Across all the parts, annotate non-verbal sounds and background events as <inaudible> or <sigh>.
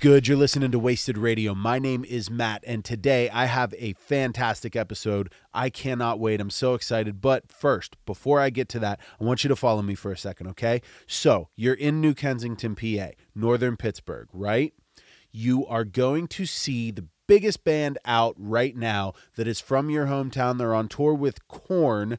Good? You're listening to Wasted Radio. My name is Matt, and today I have a fantastic episode. I cannot wait. I'm so excited. But first, before I get to that, I want you to follow me for a second, okay? So, you're in New Kensington, PA, northern Pittsburgh, right? You are going to see the biggest band out right now that is from your hometown. They're on tour with Korn.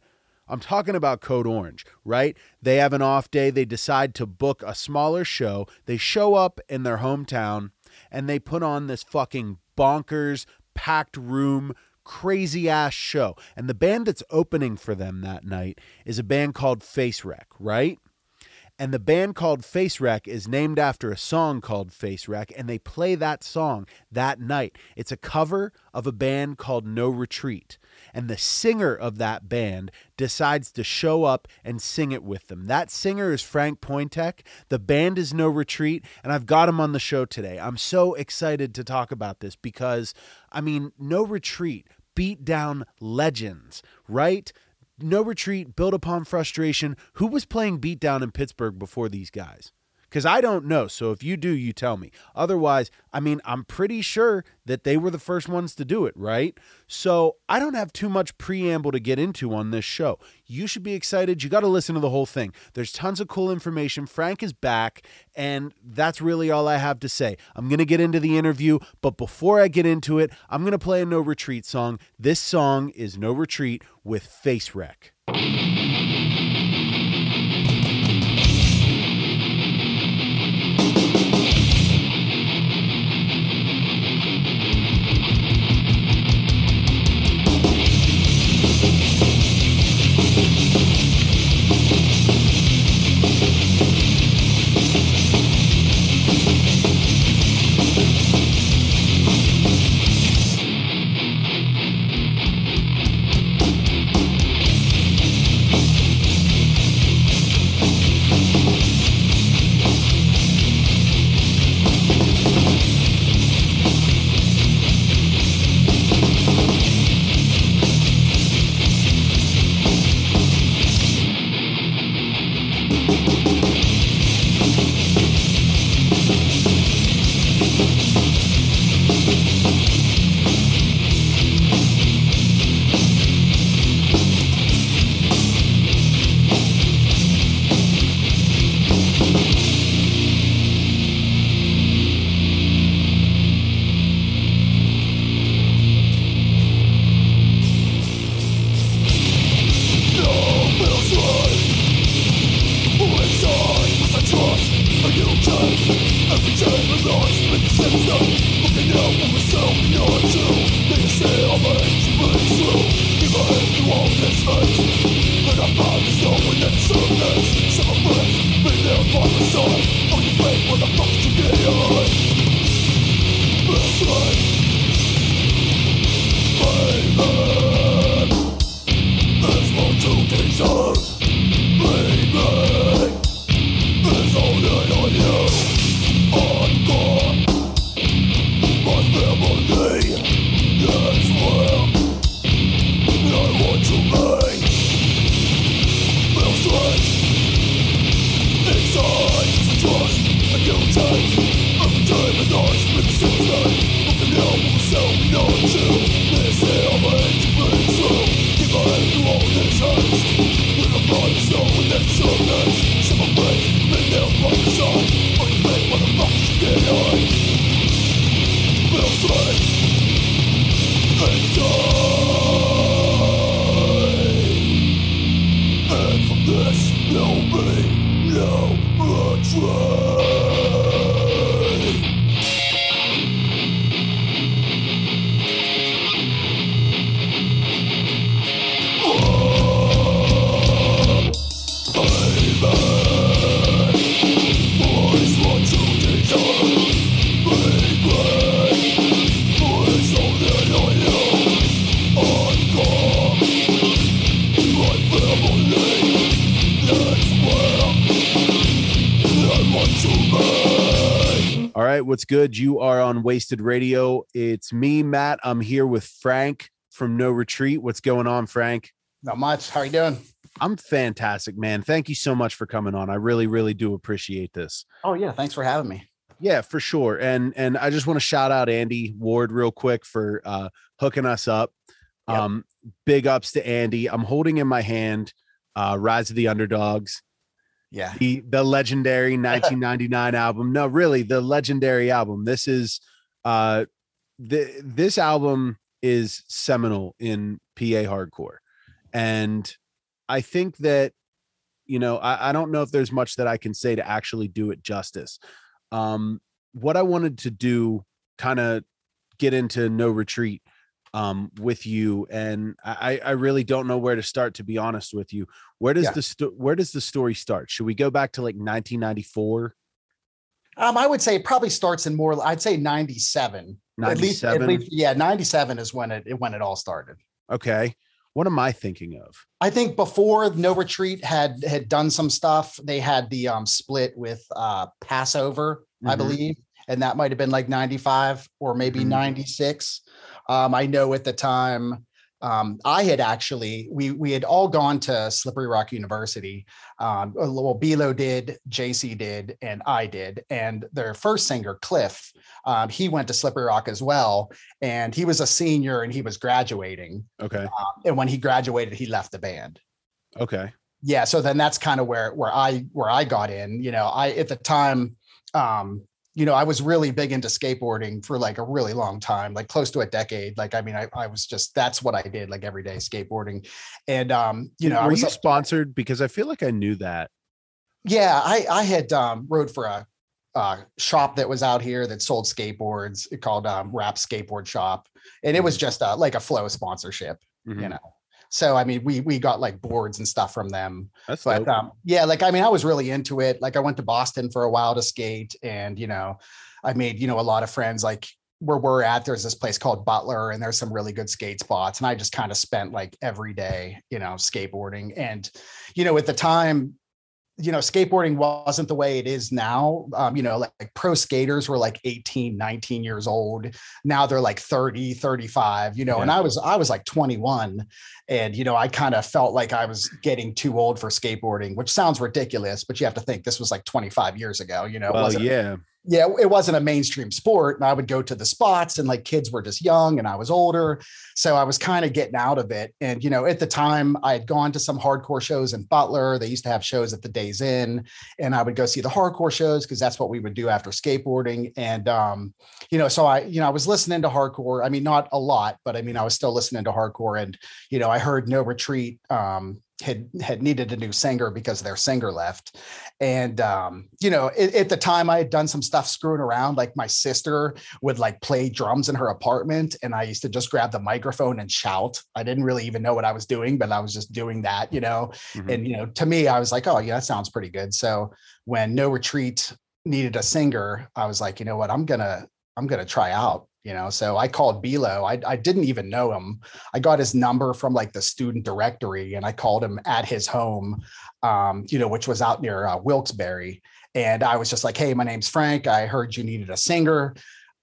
I'm talking about Code Orange, right? They have an off day. They decide to book a smaller show. They show up in their hometown and they put on this fucking bonkers, packed room, crazy ass show. And the band that's opening for them that night is a band called Face Wreck, right? And the band called Face is named after a song called Face and they play that song that night. It's a cover of a band called No Retreat. And the singer of that band decides to show up and sing it with them. That singer is Frank Piontek. The band is No Retreat, and I've got him on the show today. I'm so excited to talk about this because, I mean, No Retreat beat down legends, right? No Retreat, Built Upon Frustration. Who was playing Beatdown in Pittsburgh before these guys? Because I don't know. So if you do, you tell me. Otherwise, I mean, I'm pretty sure that they were the first ones to do it, right? So I don't have too much preamble to get into on this show. You should be excited. You got to listen to the whole thing. There's tons of cool information. Frank is back, and that's really all I have to say. I'm going to get into the interview, but before I get into it, I'm going to play a No Retreat song. This song is No Retreat with Face Wreck. Good? You are on Wasted Radio. It's me, Matt. I'm here with Frank from No Retreat. What's going on, Frank? Not much. How are you doing? I'm fantastic, man. Thank you so much for coming on. I really, really do appreciate this. Oh yeah, thanks for having me. Yeah, for sure. And and I just want to shout out Andy Ward real quick for uh hooking us up. Yep. Um big ups to Andy. I'm holding in my hand uh Rise of the Underdogs, Yeah. the the legendary <laughs> 1999 album. No, really, the legendary album. This is uh the this album is seminal in PA hardcore. And I think that you know, I, I don't know if there's much that I can say to actually do it justice. Um, what I wanted to do, kind of get into no retreat um, with you, and I, I really don't know where to start. To be honest with you, where does Yeah. the sto- where does the story start? Should we go back to like 1994, Um, I would say it probably starts in more, I'd say 97. At least, at least, yeah, 97 is when it when it all started. Okay, what am I thinking of? I think before No Retreat had had done some stuff, they had the um split with uh Passover, I Mhm. believe, and that might have been like 95 or maybe Mhm. 96. Um, I know at the time um, I had actually we we had all gone to Slippery Rock University. Um, well, Bilo did, JC did, and I did. And their first singer, Cliff, um, he went to Slippery Rock as well, and he was a senior and he was graduating. Okay, Um, and when he graduated, he left the band okay, yeah so then that's kind of where where i where i got in you know i at the time um you know i was really big into skateboarding for like a really long time like close to a decade like i mean i, I was just that's what i did like every day skateboarding and um you know i were was you sponsored? Because I feel like I knew that. yeah i i had um rode for a uh, shop that was out here that sold skateboards called um, Rap Skateboard Shop, and it was just uh, like a flow sponsorship, you Mhm. know. So I mean, we we got like boards and stuff from them, That's but um, yeah, like I mean, I was really into it. Like I went to Boston for a while to skate, and you know, I made you know a lot of friends. Like where we're at, there's this place called Butler, and there's some really good skate spots. And I just kind of spent like every day, you know, skateboarding. And you know, at the time, you know, skateboarding wasn't the way it is now. Um, you know, like, like pro skaters were like 18, 19 years old. Now they're like 30, 35, you know, and I was I was like 21 and you know, I kind of felt like I was getting too old for skateboarding, which sounds ridiculous, but you have to think this was like 25 years ago, you know. well, yeah, yeah, it wasn't a mainstream sport. And I would go to the spots and like kids were just young and I was older. So I was kind of getting out of it. And, you know, at the time I had gone to some hardcore shows in Butler. They used to have shows at the Days Inn and I would go see the hardcore shows because that's what we would do after skateboarding. And, um, you know, so I, you know, I was listening to hardcore. I mean, not a lot, but I mean, I was still listening to hardcore. And, you know, I heard No Retreat um, had had needed a new singer because their singer left. And um, you know, at, at the time I had done some stuff screwing around. Like my sister would like play drums in her apartment, and I used to just grab the microphone and shout. I didn't really even know what I was doing, but I was just doing that, you know. Mhm. And you know, to me, I was like, oh yeah, that sounds pretty good. So when No Retreat needed a singer, I was like, you know what, I'm gonna I'm gonna try out. You know, so I called Bilo. I, I didn't even know him. I got his number from like the student directory, and I called him at his home, um, you know, which was out near uh, Wilkes-Barre. And I was just like, "Hey, my name's Frank. I heard you needed a singer."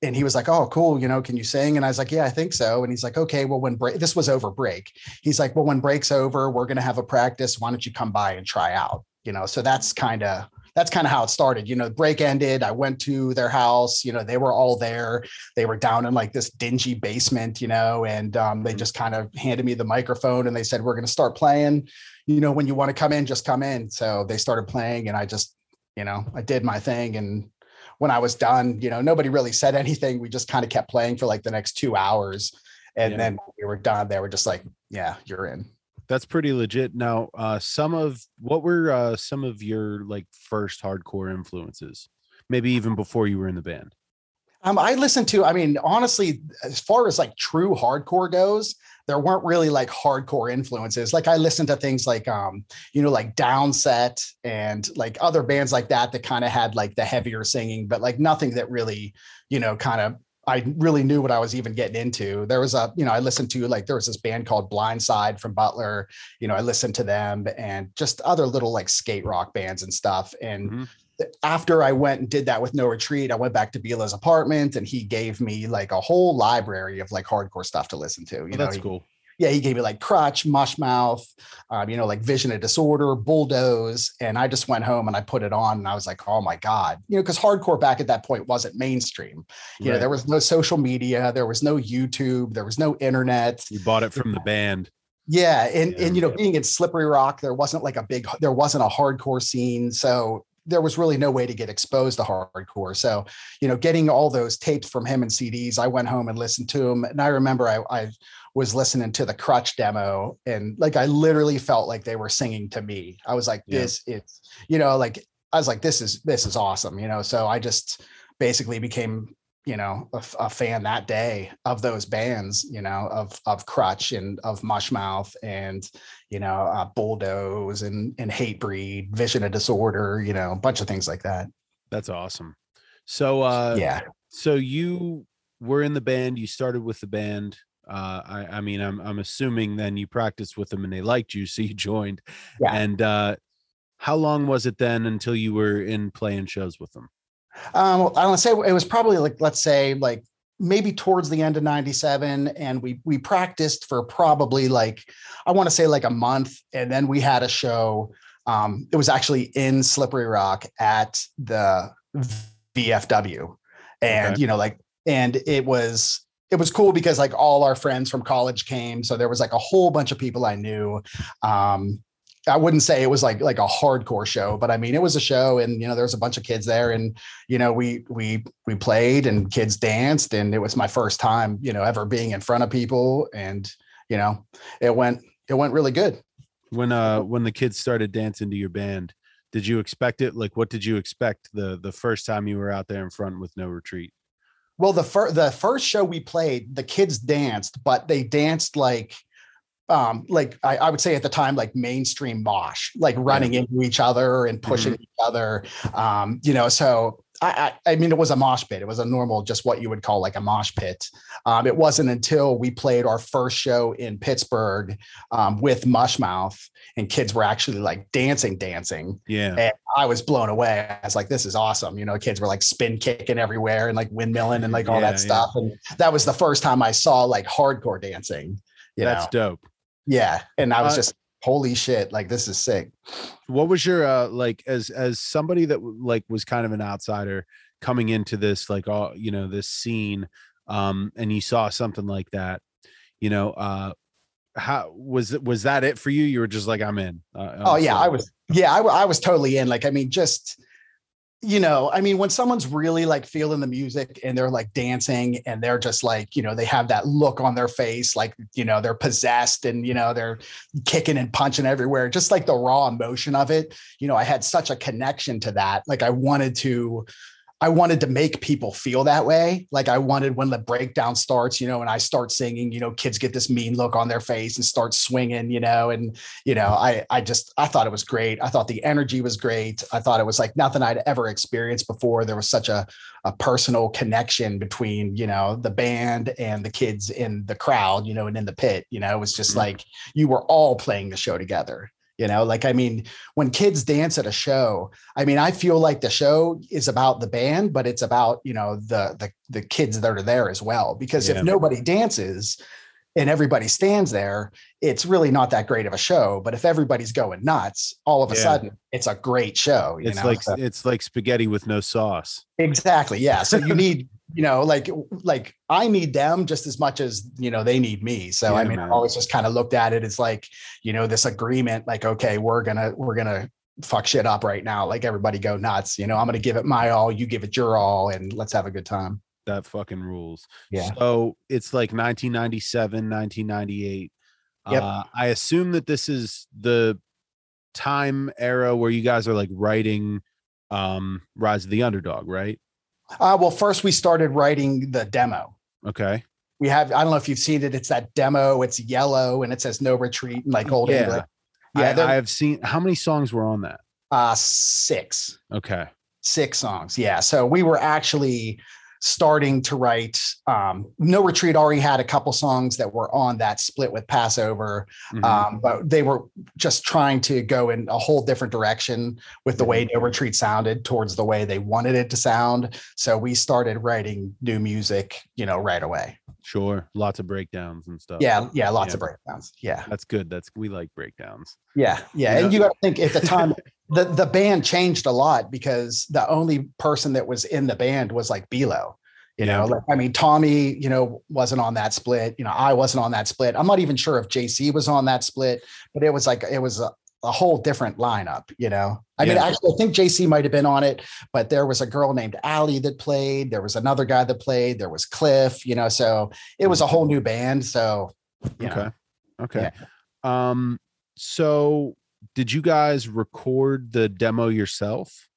And he was like, "Oh, cool. You know, can you sing?" And I was like, "Yeah, I think so." And he's like, "Okay, well, when break, this was over break, he's like, well, when break's over, we're gonna have a practice. Why don't you come by and try out?" You know, so that's kind of that's kind of how it started. You know, the break ended. I went to their house. You know, they were all there. They were down in like this dingy basement. You know, and um, they Mhm. just kind of handed me the microphone and they said, "We're gonna start playing." You know, when you want to come in, just come in. So they started playing, and I just, you know, I did my thing and when I was done, you know, nobody really said anything. We just kind of kept playing for like the next two hours. And Yeah. then we were done, they were just like, yeah, you're in. That's pretty legit. Now, uh, some of what were uh, some of your like first hardcore influences? Maybe even before you were in the band. Um, I listened to, I mean, honestly, as far as like true hardcore goes, there weren't really like hardcore influences. Like I listened to things like, um, you know, like Downset and like other bands like that that kind of had like the heavier singing, but like nothing that really, you know, kind of I really knew what I was even getting into. There was a, you know, I listened to like there was this band called Blindside from Butler. You know, I listened to them and just other little like skate rock bands and stuff. And Mhm. after I went and did that with No Retreat, I went back to Bilo's apartment and he gave me like a whole library of like hardcore stuff to listen to. You Well, know, that's he- cool. Yeah, he gave me like crutch, mushmouth, um, you know, like vision of disorder, bulldoze. And I just went home and I put it on and I was like, oh my God, you know, because hardcore back at that point wasn't mainstream. You right. know, there was no social media, there was no YouTube, there was no internet. You bought it from the <laughs> band. Yeah. And yeah. and you know, being in Slippery Rock, there wasn't like a big there wasn't a hardcore scene. So there was really no way to get exposed to hardcore. So, you know, getting all those tapes from him and CDs, I went home and listened to them. And I remember I, I was listening to the crutch demo and like I literally felt like they were singing to me. I was like, yeah. this is, you know, like I was like, this is this is awesome, you know. So I just basically became you know a, a, fan that day of those bands you know of of crutch and of mushmouth and you know uh, bulldoze and and hatebreed vision of disorder you know a bunch of things like that that's awesome so uh yeah so you were in the band you started with the band uh i i mean i'm i'm assuming then you practiced with them and they liked you <laughs> so you joined yeah. and uh how long was it then until you were in playing shows with them um, I want to say it was probably like let's say like maybe towards the end of 97 and we we practiced for probably like i want to say like a month and then we had a show um, it was actually in slippery rock at the vfw and okay. you know like and it was it was cool because like all our friends from college came so there was like a whole bunch of people i knew um, I wouldn't say it was like like a hardcore show, but I mean it was a show, and you know there was a bunch of kids there, and you know we we we played and kids danced, and it was my first time you know ever being in front of people, and you know it went it went really good. When uh when the kids started dancing to your band, did you expect it? Like what did you expect the the first time you were out there in front with no retreat? Well, the first the first show we played, the kids danced, but they danced like um, like I, I, would say at the time, like mainstream mosh, like running into each other and pushing mm-hmm. each other. Um, you know, so I, I, I, mean, it was a mosh pit. It was a normal, just what you would call like a mosh pit. Um, it wasn't until we played our first show in Pittsburgh um, with Mushmouth and kids were actually like dancing, dancing. Yeah. And I was blown away. I was like, this is awesome. You know, kids were like spin kicking everywhere and like windmilling and like all yeah, that stuff. Yeah. And that was the first time I saw like hardcore dancing. Yeah, that's know? dope. Yeah. And I was uh, just holy shit, like this is sick. What was your uh like as as somebody that like was kind of an outsider coming into this like all you know this scene um and you saw something like that, you know, uh how was it was that it for you you were just like i'm in uh, oh yeah i was yeah I, I was totally in like i mean just you know, I mean, when someone's really like feeling the music and they're like dancing and they're just like, you know, they have that look on their face, like, you know, they're possessed and, you know, they're kicking and punching everywhere, just like the raw emotion of it. You know, I had such a connection to that. Like, I wanted to, I wanted to make people feel that way. Like I wanted when the breakdown starts, you know, and I start singing, you know, kids get this mean look on their face and start swinging, you know, and you know, I I just I thought it was great. I thought the energy was great. I thought it was like nothing I'd ever experienced before. There was such a a personal connection between, you know, the band and the kids in the crowd, you know, and in the pit. You know, it was just mm-hmm. like you were all playing the show together you know like i mean when kids dance at a show i mean i feel like the show is about the band but it's about you know the the, the kids that are there as well because yeah. if nobody dances and everybody stands there it's really not that great of a show but if everybody's going nuts all of a yeah. sudden it's a great show it's know? like so, it's like spaghetti with no sauce exactly yeah so you <laughs> need you know, like like I need them just as much as you know they need me. So yeah, I mean, man. I always just kind of looked at it as like, you know, this agreement, like, okay, we're gonna we're gonna fuck shit up right now. Like everybody go nuts. You know, I'm gonna give it my all, you give it your all, and let's have a good time. That fucking rules. Yeah. So it's like 1997, 1998. Yep. Uh, I assume that this is the time era where you guys are like writing um Rise of the Underdog, right? Uh, well, first we started writing the demo. Okay. We have, I don't know if you've seen it. It's that demo. It's yellow and it says no retreat and like old yeah. English. Yeah. I, I have seen, how many songs were on that? Uh, six. Okay. Six songs. Yeah. So we were actually starting to write. Um, no Retreat already had a couple songs that were on that split with Passover, mm-hmm. um, but they were just trying to go in a whole different direction with the way. No Retreat sounded towards the way they wanted it to sound. So we started writing new music, you know, right away. Sure. Lots of breakdowns and stuff. Yeah, yeah, lots Yeah. of breakdowns. Yeah, That's good. That's we like breakdowns. yeah, yeah. You And know- you got to think at the time, <laughs> the the band changed a lot because the only person that was in the band was like Bilo. You Yeah. know, like I mean, Tommy, you know, wasn't on that split. You know, I wasn't on that split. I'm not even sure if JC was on that split, but it was like it was a, a whole different lineup. You know, I mean, actually, I think JC might have been on it, but there was a girl named Allie that played. There was another guy that played. There was Cliff. You know, so it was a whole new band. So, you know, Okay. Okay. Um, so did you guys record the demo yourself?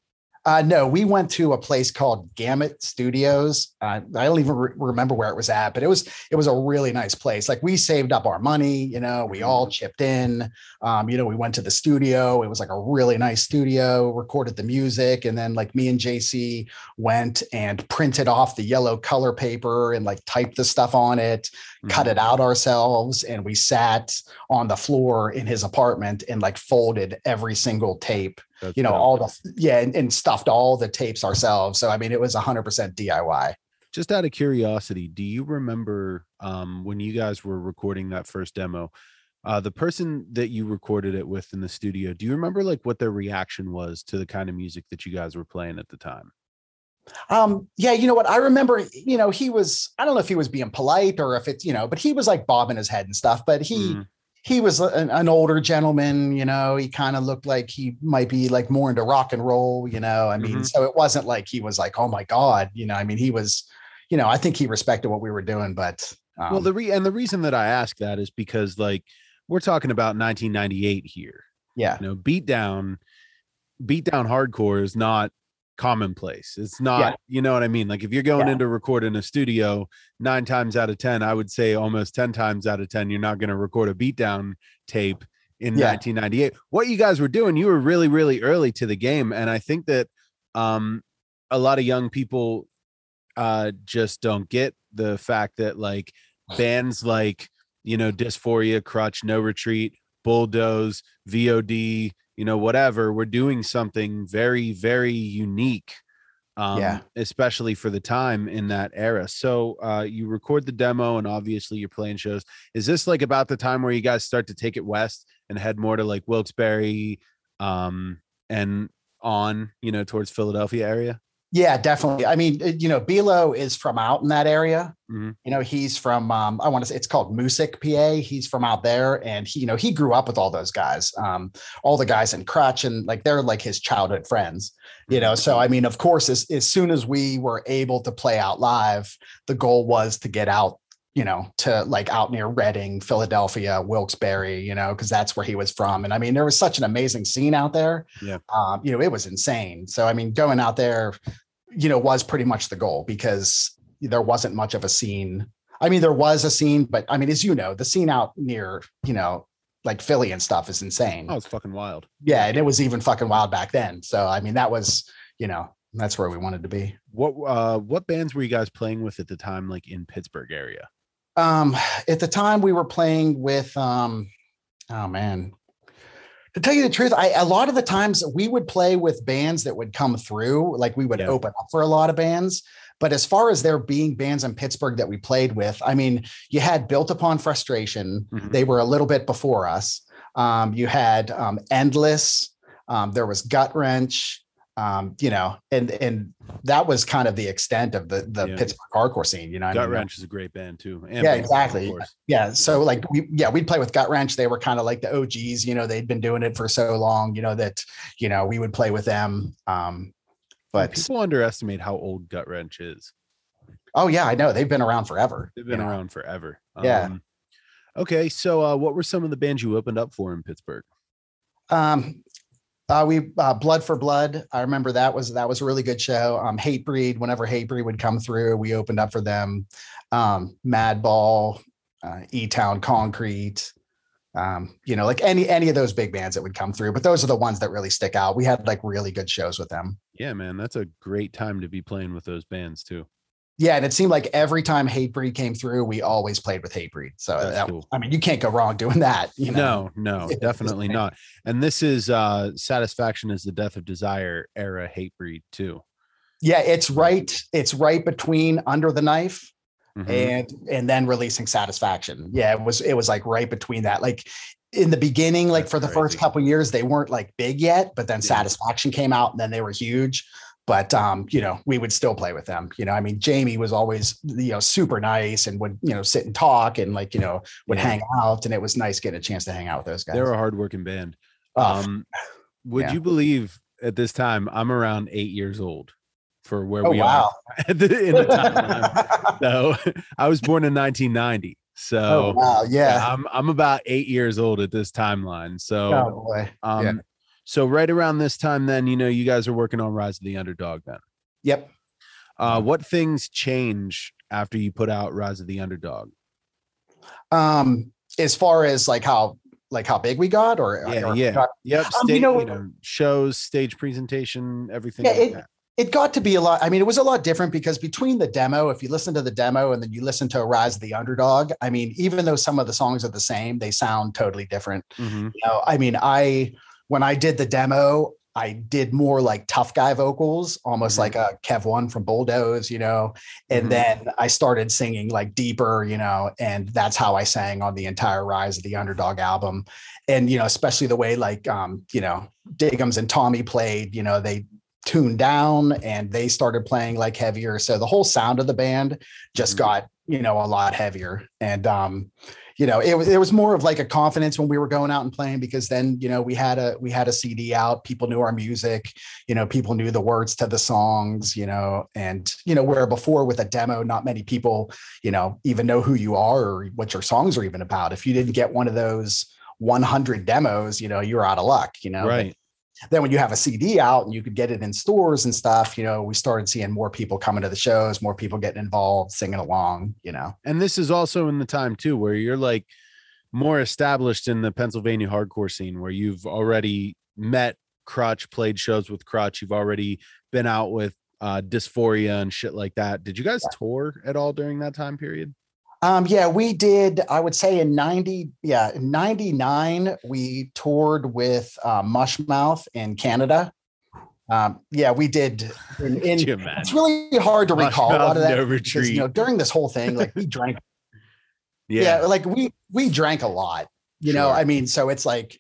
Uh, no, we went to a place called Gamut Studios. Uh, I don't even re- remember where it was at, but it was it was a really nice place. Like we saved up our money, you know, we all chipped in. Um, you know, we went to the studio. It was like a really nice studio. Recorded the music, and then like me and JC went and printed off the yellow color paper and like typed the stuff on it, cut Mhm. it out ourselves, and we sat on the floor in his apartment and like folded every single tape That's you know, all the yeah, and, and stuffed all the tapes ourselves. So I mean, it was hundred percent DIY. just out of curiosity, do you remember um, when you guys were recording that first demo? Uh, the person that you recorded it with in the studio, do you remember like what their reaction was to the kind of music that you guys were playing at the time? Um, yeah, you know what? I remember, you know, he was, I don't know if he was being polite or if it's, you know, but he was like bobbing his head and stuff, but he Mhm. he was an, an older gentleman, you know, he kind of looked like he might be like more into rock and roll, you know. I mean, Mhm. so it wasn't like he was like, oh my God, you know, I mean, he was, you know, I think he respected what we were doing, but um, well, the re- and the reason that I ask that is because like we're talking about 1998 here. yeah, You know, beat down, beat down hardcore is not commonplace. It's not, you know what I mean? Like if you're going Yeah. into record in a studio, nine times out of ten, I would say almost 10 times out of 10, you're not going to record a beatdown tape in Yeah. 1998. What you guys were doing, you were really, really early to the game. And I think that um a lot of young people uh just don't get the fact that like bands like you know dysphoria crutch no retreat bulldoze vod you know whatever we're doing something very very unique um Yeah. especially for the time in that era. So uh you record the demo and obviously you're playing shows. Is this like about the time where you guys start to take it west and head more to like wilkes-barre um and on you know towards philadelphia area Yeah, definitely. I mean, you know, Bilo is from out in that area. Mhm. You know, he's from um, I want to say it's called Moosic, PA. He's from out there, and he, you know, he grew up with all those guys, um, all the guys in Crutch, and like they're like his childhood friends. You know, so I mean, of course, as as soon as we were able to play out live, the goal was to get out. You know, to like out near Reading, Philadelphia, Wilkes-Barre, you know, because that's where he was from. And I mean, there was such an amazing scene out there. Yeah. Um, you know, it was insane. So I mean, going out there, you know, was pretty much the goal because there wasn't much of a scene. I mean, there was a scene, but I mean, as you know, the scene out near, you know, like Philly and stuff is insane. oh it's fucking wild Yeah, and it was even fucking wild back then. So I mean, that was, you know, that's where we wanted to be. what uh what bands were you guys playing with at the time like in pittsburgh area Um, at the time we were playing with um, oh man. To tell you the truth, I a lot of the times we would play with bands that would come through, like we would Yeah. open up for a lot of bands. But as far as there being bands in Pittsburgh that we played with, I mean, you had Built Upon Frustration. Mhm. They were a little bit before us. Um, you had um, Endless. Um, there was Gut Wrench. Um, you know, and and that was kind of the extent of the the Yeah. Pittsburgh hardcore scene. You know, I gut mean, wrench is a great band too and Yeah, exactly. yeah. So like we yeah, we'd play with Gut Wrench. They were kind of like the OGs, you know, they'd been doing it for so long, you know, that, you know, we would play with them. Um, but people underestimate how old gut wrench is oh yeah, I know they've been around forever. they've been know. around forever Yeah. Um, okay so uh what were some of the bands you opened up for in pittsburgh Um uh, we uh, blood for blood. I remember that was that was a really good show. Um, Hatebreed. Whenever Hatebreed would come through, we opened up for them. Um, Madball, uh, E Town Concrete. Um, you know, like any any of those big bands that would come through. But those are the ones that really stick out. We had like really good shows with them. yeah man that's a great time to be playing with those bands too Yeah, and it seemed like every time Hatebreed came through, we always played with Hatebreed. So that, cool. I mean, you can't go wrong doing that. You know? no no <laughs> definitely not and this is uh satisfaction is the death of desire era Hatebreed too Yeah, it's right. It's right between Under the Knife Mhm. and and then releasing Satisfaction. Yeah, it was it was like right between that. Like in the beginning, like That's for the first crazy. couple years, they weren't like big yet, but then Yeah. Satisfaction came out and then they were huge. But um, you know, we would still play with them. You know, I mean, Jamie was always you know super nice and would you know sit and talk and like you know would Yeah. hang out, and it was nice getting a chance to hang out with those guys. They're a hardworking band. Oh, Um, would yeah. you believe at this time I'm around eight years old for where oh we wow! are <laughs> in the timeline? so <laughs> I was born in 1990. So oh wow! yeah, Yeah. I'm I'm about eight years old at this timeline. So Oh boy. um, yeah. So right around this time, then you know you guys are working on Rise of the Underdog. Then, Yep. uh, what things change after you put out Rise of the Underdog? Um, as far as like how like how big we got, or Yeah, or yeah. got- Yep, Um, sta- you you, know- know, shows, stage presentation, everything. Yeah, like it- that. it got to be a lot. I mean, it was a lot different because between the demo, if you listen to the demo and then you listen to Rise of the Underdog, I mean, even though some of the songs are the same, they sound totally different. Mhm. You know, I mean, I when I did the demo, I did more like tough guy vocals, almost Mhm. like a Kev One from Bulldoze, you know. And Mhm. then I started singing like deeper, you know, and that's how I sang on the entire Rise of the Underdog album. And you know, especially the way like um, you know, Diggums and Tommy played, you know, they tuned down and they started playing like heavier. So the whole sound of the band just Mhm. got, you know, a lot heavier. And um, you know, it was it was more of like a confidence when we were going out and playing because then, you know, we had a we had a CD out, people knew our music, you know, people knew the words to the songs, you know, and you know, where before with a demo, not many people, you know, even know who you are or what your songs are even about. If you didn't get one of those 100 demos, you know, you're out of luck, you know. Right. Then when you have a CD out and you could get it in stores and stuff, you know, we started seeing more people coming to the shows, more people getting involved, singing along, you know. And this is also in the time too where you're like more established in the Pennsylvania hardcore scene where you've already met Crutch, played shows with Crutch, you've already been out with uh dysphoria and shit like that. Did you guys tour at all during that time period? Um, yeah, we did, I would say in 90, yeah, in 99, we toured with uh, Mushmouth in Canada. Um, yeah, we did. <laughs> In, in, it's really hard to recall a lot of that. No because, you know, during this whole thing, like we <laughs> drank Yeah. yeah. like we we drank a lot you know i mean so it's like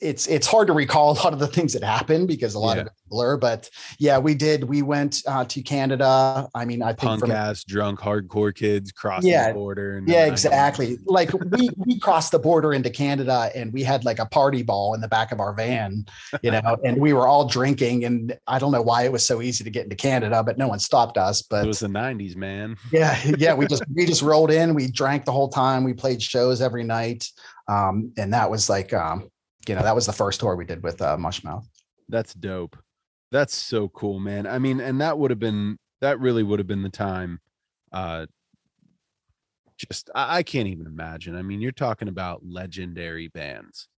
it's it's hard to recall <laughs> a lot of the things that happened because a lot of Yeah. it's a blur but yeah we did we went uh, to canada i mean i think Punk from ass, drunk, hardcore kids crossing Yeah. the border. yeah exactly like we we crossed the border into canada and we had like a party ball in the back of our van you know <laughs> and we were all drinking and i don't know why it was so easy to get into canada but no one stopped us But It was the 90s, man. yeah yeah we <laughs> just we just rolled in we drank the whole time we played shows every night um and that was like um you know that was the first tour we did with uh mushmouth That's dope. That's so cool, man. I mean, and that would have been that really would have been the time. Uh just I, I can't even imagine. I mean, you're talking about legendary bands.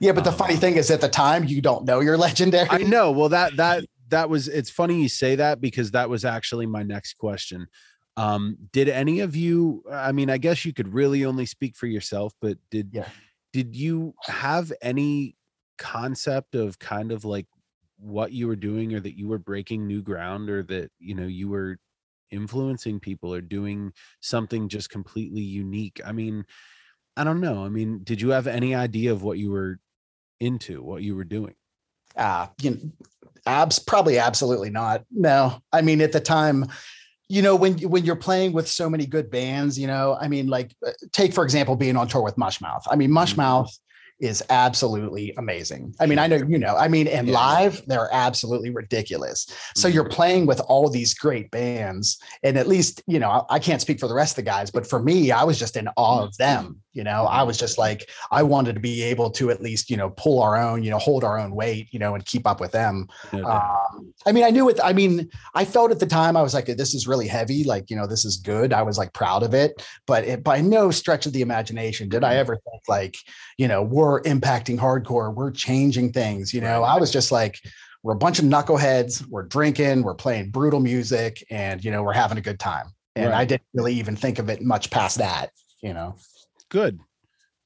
yeah but the funny Um, thing is at the time you don't know you're <laughs> legendary I know. Well, that that that was it's funny you say that because that was actually my next question. Um, did any of you I mean, I guess you could really only speak for yourself, but did Yeah. did you have any concept of kind of like what you were doing or that you were breaking new ground or that you know you were influencing people or doing something just completely unique? I mean, I don't know. I mean, did you have any idea of what you were into, what you were doing? uh you know abs probably absolutely not no i mean at the time you know when when you're playing with so many good bands you know i mean like uh, take for example being on tour with mushmouth i mean Mhm. mushmouth is absolutely amazing i mean i know you know i mean and Yeah. live they're absolutely ridiculous so you're Mhm. playing with all these great bands and at least you know I, can't speak for the rest of the guys but for me i was just in awe of them you know i was just like i wanted to be able to at least you know pull our own you know hold our own weight you know and keep up with them um, I mean, I knew it. I mean, I felt at the time I was like, this is really heavy. Like, you know, this is good. I was like proud of it, but it, by no stretch of the imagination did I ever think like, you know, we're impacting hardcore, we're changing things. You know, Right. I was just like, we're a bunch of knuckleheads. We're drinking. We're playing brutal music, and you know, we're having a good time. And I didn't really even think of it much past that. You know. good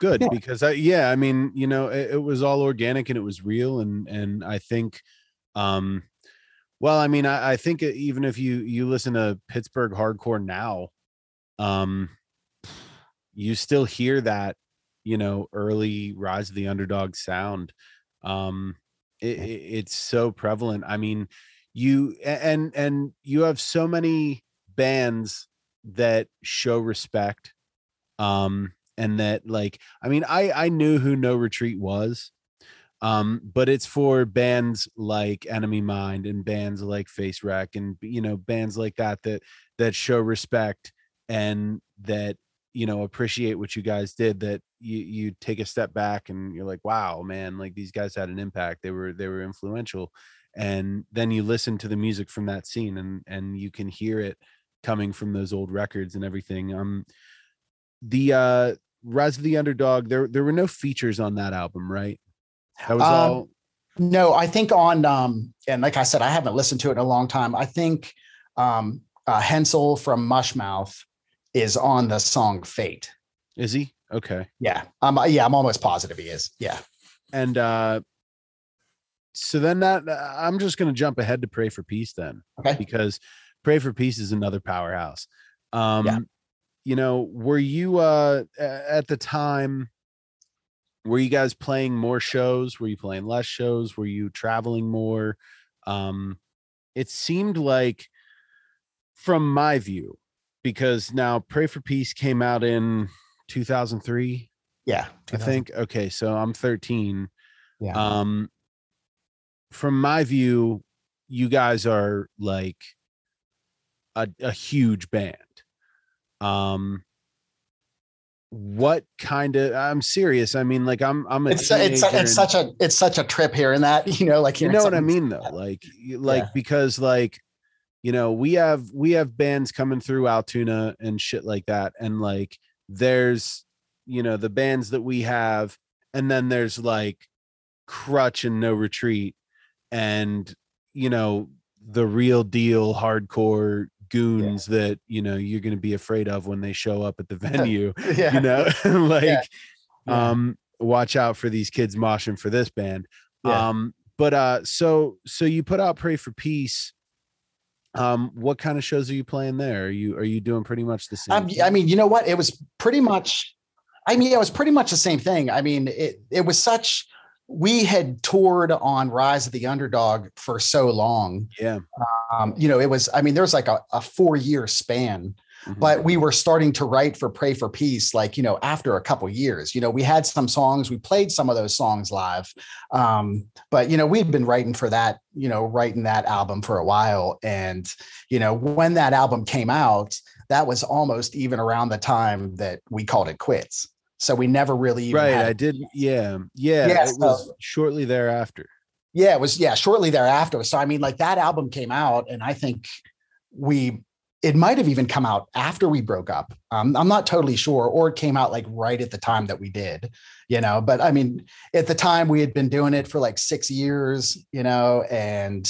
good Yeah. because I, yeah i mean you know it, it was all organic and it was real and and i think um well i mean i, I think even if you you listen to pittsburgh hardcore now um you still hear that you know early rise of the underdog sound um it, it, it's so prevalent. I mean you and and you have so many bands that show respect um and that like i mean i i knew who no retreat was um but it's for bands like enemy mind and bands like face wreck and you know bands like that that that show respect and that you know appreciate what you guys did that you you take a step back and you're like wow man like these guys had an impact. They were they were influential. And then you listen to the music from that scene and and you can hear it coming from those old records and everything. Um the uh rise of the underdog there there were no features on that album right? That was Um, all No, I think on um, and like I said, I haven't listened to it in a long time. I think um uh Hensel from Mushmouth is on the song Fate. is he okay Yeah. Um yeah, I'm almost positive he is. Yeah. and uh so then that uh, i'm just going to jump ahead to pray for peace then Okay. because pray for peace is another powerhouse um Yeah. you know were you uh at the time were you guys playing more shows were you playing less shows were you traveling more um it seemed like from my view because now pray for peace came out in 2003 Yeah. I think. Okay, so I'm 13. Yeah. Um from my view, you guys are like a, a huge band. Um what kind of I'm serious. I mean, like I'm I'm a it's it's it's and- such a it's such a trip hearing that, <laughs> you know, like you know what I mean though. Like like Yeah. because like you know, we have we have bands coming through Altoona and shit like that and like there's you know the bands that we have and then there's like crutch and no retreat and you know the real deal hardcore goons that you know you're going to be afraid of when they show up at the <laughs> <laughs> venue Yeah. you know <laughs> like Yeah. um watch out for these kids moshing for this band Yeah. um but uh so so you put out pray for peace um what kind of shows are you playing there are you are you doing pretty much the same Um. I mean, you know what? It was pretty much. I mean, it was pretty much the same thing. I mean, it it was such. We had toured on Rise of the Underdog for so long. yeah Um, you know, it was. I mean, there was like a, a four year span, mhm. but we were starting to write for Pray for Peace, like you know, after a couple years. You know, we had some songs. We played some of those songs live, um, but you know, we'd been writing for that. You know, writing that album for a while, and you know, when that album came out, that was almost even around the time that we called it quits. So we never really right i did yeah yeah Yeah, it was shortly thereafter yeah, it was yeah, shortly thereafter. So I mean, like that album came out, and I think we it might have even come out after we broke up. Um, I'm not totally sure, or it came out like right at the time that we did, you know. But I mean, at the time we had been doing it for like six years, you know, and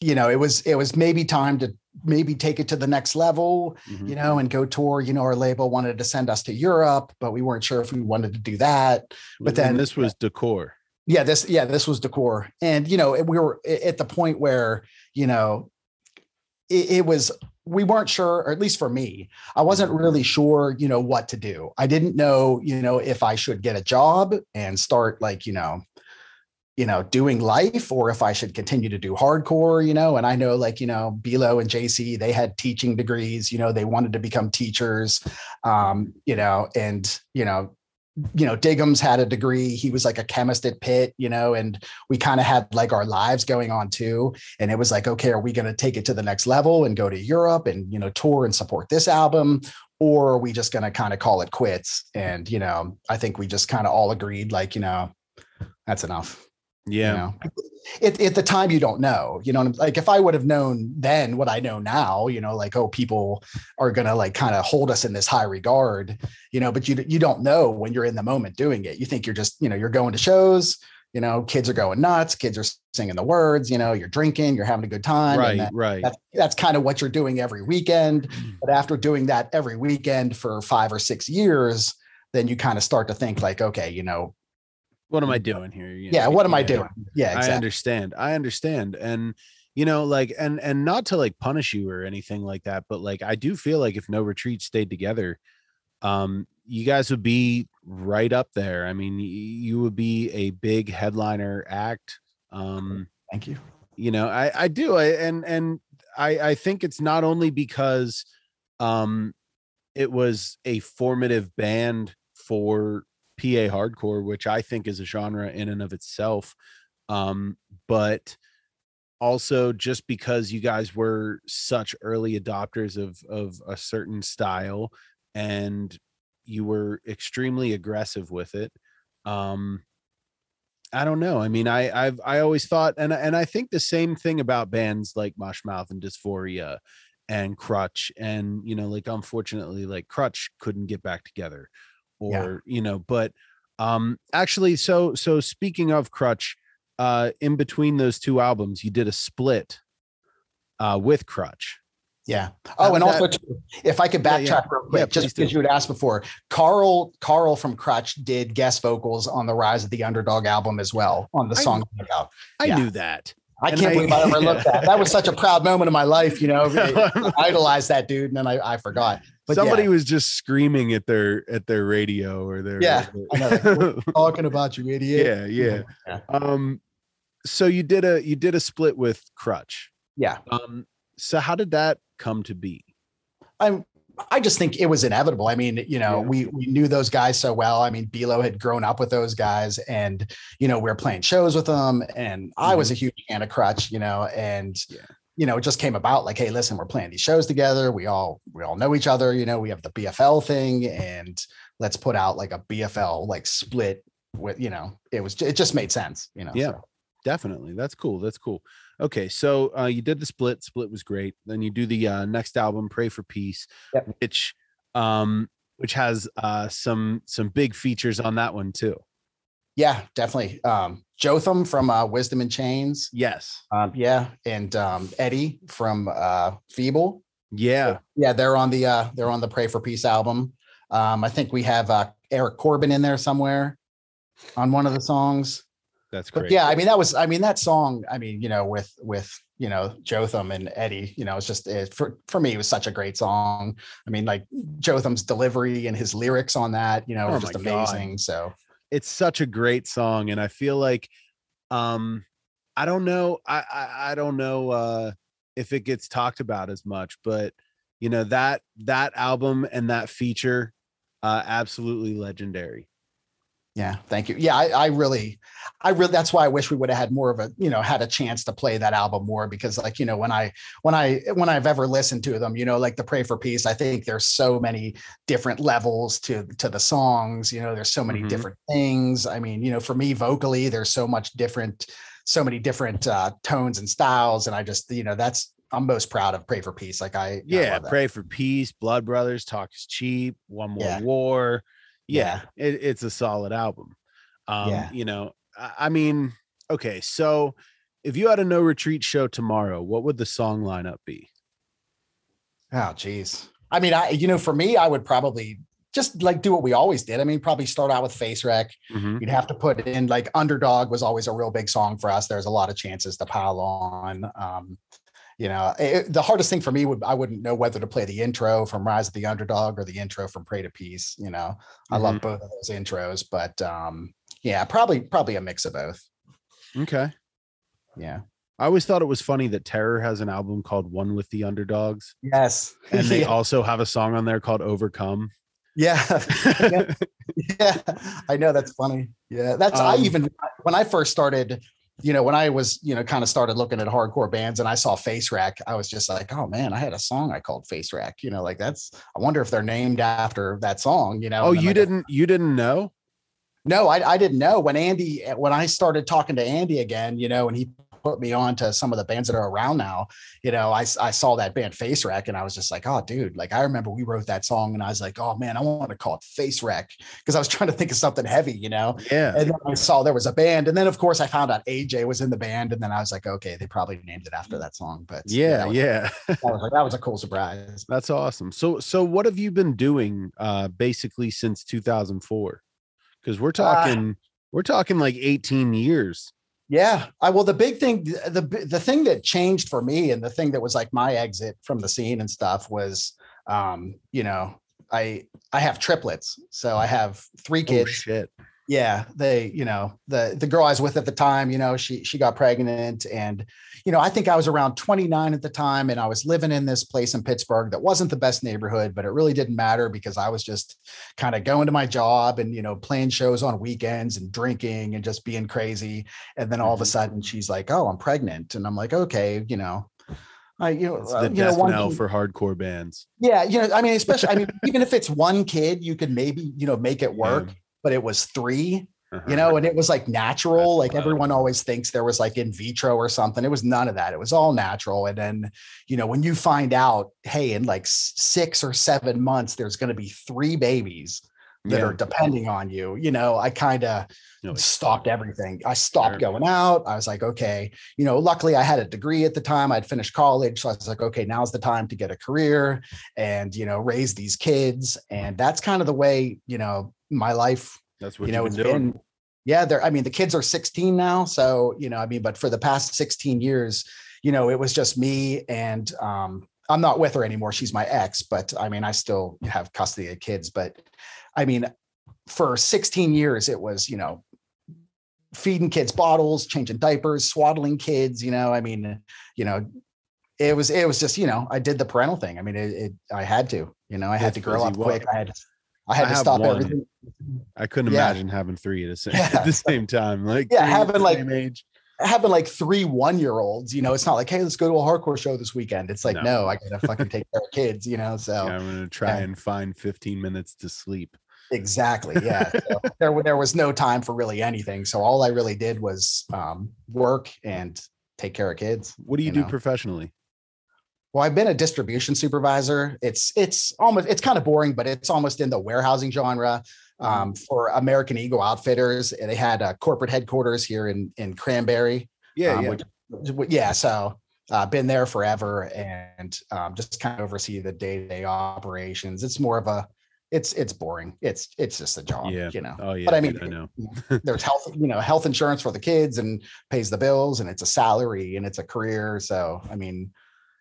you know, it was it was maybe time to maybe take it to the next level, Mhm. you know, and go tour. You know, our label wanted to send us to Europe, but we weren't sure if we wanted to do that but And then- this was decor yeah this yeah this was decor and you know we were at the point where you know it, it was we weren't sure or at least for me i wasn't really sure you know what to do. I didn't know you know if i should get a job and start like you know you know doing life or if i should continue to do hardcore you know. And i know like you know Bilo and jc they had teaching degrees you know they wanted to become teachers um you know and you know you know, Diggums had a degree. He was like a chemist at Pitt, you know, and we kind of had like our lives going on too. And it was like, okay, are we going to take it to the next level and go to Europe and, you know, tour and support this album? Or are we just going to kind of call it quits? And, you know, I think we just kind of all agreed, like, you know, that's enough. Yeah You know, at, at the time, you don't know, you know, like if I would have known then what I know now, you know, like, oh, people are going to like kind of hold us in this high regard, you know, but you, you don't know when you're in the moment doing it. You think you're just, you know, you're going to shows, you know, kids are going nuts, kids are singing the words, you know, you're drinking, you're having a good time. and right that- right that's, that's kind of what you're doing every weekend. Mm. But after doing that every weekend for five or six years, then you kind of start to think like, okay, you know, what am i doing here You yeah, know, what am I doing? Yeah, I understand. I understand. And you know, like and and not to like punish you or anything like that, but like I do feel like if No Retreat stayed together, um, you guys would be right up there. I mean, you would be a big headliner act. Um, Thank you. You know, I I do, I, and and I I think it's not only because um it was a formative band for PA hardcore, which I think is a genre in and of itself. Um, but also just because you guys were such early adopters of of a certain style and you were extremely aggressive with it. Um, I don't know. I mean, I I've I always thought, and and I think the same thing about bands like Mushmouth and Dysphoria and Crutch, and you know, like unfortunately, like Crutch couldn't get back together, or yeah. you know, but um, actually, so so speaking of Crutch, uh, in between those two albums, you did a split uh with Crutch. Yeah. Oh, and also, too, if I could backtrack yeah, yeah. real quick, yeah, just because you had asked before, Carl Carl from Crutch did guest vocals on the Rise of the Underdog album as well on the song. I, I knew that. I and can't I, believe I <laughs> ever looked at that. was such a proud moment in my life, you know. <laughs> I idolized that dude, and then I, I forgot. But somebody was just screaming at their at their radio or their yeah. Their, <laughs> talking about you, idiot. Yeah, <laughs> yeah. Um, so you did a you did a split with Crutch. Yeah. Um, so how did that come to be? I'm I just think it was inevitable. I mean, you know, yeah. we we knew those guys so well. I mean, Bilo had grown up with those guys, and you know, we were playing shows with them, and mm-hmm. I was a mm-hmm. huge fan of Crutch, you know, and yeah. You know, it just came about like, hey, listen, we're playing these shows together. We all we all know each other. You know, we have the BFL thing, and let's put out like a BFL like split with you know, it was it just made sense. You know, yeah. So definitely that's cool that's cool okay so uh you did the split split was great then you do the uh next album pray for peace yep. which um which has uh some some big features on that one too yeah definitely um jotham from uh wisdom in chains yes um yeah and um eddie from uh feeble yeah yeah they're on the uh they're on the pray for peace album um i think we have uh eric corbin in there somewhere on one of the songs that's great. But yeah, I mean that was I mean that song, I mean, you know, with with you know Jotham and Eddie, you know, it's just it, for for me it was such a great song. I mean, like Jotham's delivery and his lyrics on that, you know, oh just amazing. God. So it's such a great song, and I feel like um I don't know, I I, I don't know uh if it gets talked about as much, but you know that that album and that feature uh absolutely legendary yeah, thank you. Yeah, I, I, really, I really. That's why I wish we would have had more of a, you know, had a chance to play that album more because, like, you know, when I, when I, when I've ever listened to them, you know, like the Pray for Peace, I think there's so many different levels to to the songs. You know, there's so many mm-hmm. different things. I mean, you know, for me vocally, there's so much different, so many different uh, tones and styles, and I just, you know, that's I'm most proud of Pray for Peace. Like I, yeah, I Pray for Peace, Blood Brothers, Talk is Cheap, One More yeah. War yeah, it, it's a solid album. Um, yeah. you know, I, I mean, okay, so if you had a no retreat show tomorrow, what would the song lineup be? Oh, geez. I mean, I you know, for me, I would probably just like do what we always did. I mean, probably start out with Face Wreck. Mm-hmm. You'd have to put in like Underdog was always a real big song for us. There's a lot of chances to pile on. Um, you know, it, the hardest thing for me would I wouldn't know whether to play the intro from Rise of the Underdog or the intro from Pray to Peace. You know, I mm-hmm. love both of those intros, but um, yeah, probably probably a mix of both. Okay. Yeah. I always thought it was funny that Terror has an album called One with the Underdogs. Yes. And they <laughs> yeah. also have a song on there called Overcome. Yeah. yeah. <laughs> <laughs> yeah. I know that's funny. Yeah. That's um, I even when I first started you know, when I was, you know, kind of started looking at hardcore bands and I saw Face Wreck, I was just like, oh man, I had a song I called Face Wreck. You know, like that's I wonder if they're named after that song, you know. Oh, you didn't you didn't know? No, I, I didn't know when Andy when I started talking to Andy again, you know, and he put me on to some of the bands that are around now. You know, I, I saw that band Face Wreck and I was just like, oh, dude, like I remember we wrote that song and I was like, oh man, I want to call it Face Wreck because I was <laughs> trying to think of something heavy, you know? Yeah. And then I saw there was a band. And then, of course, I found out AJ was in the band. And then I was like, okay, they probably named it after that song. But yeah, that was, yeah. <laughs> that, was like, that was a cool surprise. That's awesome. So, so what have you been doing uh, basically since 2004? Because we're uh, talking, uh, we're talking like 18 years Yeah. I well, the big thing, the the thing that changed for me, and the thing that was like my exit from the scene and stuff was, um, you know, I I have triplets, so I have three kids. shit. Yeah they you know the the girl i was with at the time you know she she got pregnant and you know i think i was around 29 at the time and i was living in this place in pittsburgh that wasn't the best neighborhood but it really didn't matter because i was just kind of going to my job and you know playing shows on weekends and drinking and just being crazy and then all of a Mhm. sudden she's like oh i'm pregnant and i'm like okay you know I, you know, It's uh, the you know, death one knell for hardcore bands. yeah, you know, I mean, especially, I mean, even if it's one kid, you could maybe, you know, make it <laughs> work, Yeah. But it was three, Uh-huh. you know, and it was like natural. That's Like wild. everyone always thinks there was like in vitro or something. It was none of that. It was all natural. And then, you know, when you find out, hey, in like six or seven months, there's going to be three babies that Yeah. are depending on you, you know, I kind of like, stopped everything. I stopped going out. I was like, okay, you know, luckily I had a degree at the time. I'd finished college. So I was like, okay, now's the time to get a career and, you know, raise these kids. And that's kind of the way, you know, my life, That's what you know, you've been doing. been. Yeah, they're, I mean, the kids are 16 now. So, you know, I mean, but for the past 16 years, you know, it was just me and um, I'm not with her anymore. She's my ex, but I mean, I still have custody of kids. But I mean, for 16 years, it was, you know, feeding kids bottles, changing diapers, swaddling kids, you know, I mean, you know, it was, it was just, you know, I did the parental thing. I mean, it, it I had to, you know, I had That's to grow up quick. I had, I had I to stop one. everything. I couldn't Yeah. imagine having three at the same, Yeah. at the same time. Like Yeah, having, like, age. having like three one year olds, you know, it's not like, hey, let's go to a hardcore show this weekend. It's like, No. no, I gotta fucking take care of kids, you know. So Yeah, I'm gonna try and find 15 minutes to sleep. exactly, <laughs> yeah. So there there was no time for really anything. So all I really did was um, work and take care of kids. What do you, You do know. professionally? Well, I've been a distribution supervisor. It's it's almost it's kind of boring, but it's almost in the warehousing genre. Um, for American Eagle Outfitters, they had a corporate headquarters here in in Cranberry. Yeah, um, yeah. which- yeah. So uh, been there forever and um, just kind of oversee the day to day operations. It's more of a, it's it's boring. It's it's just a job. Yeah. You know. oh yeah. but I mean, I know. <laughs> There's health, you know, health insurance for the kids and pays the bills, and it's a salary and it's a career. So I mean,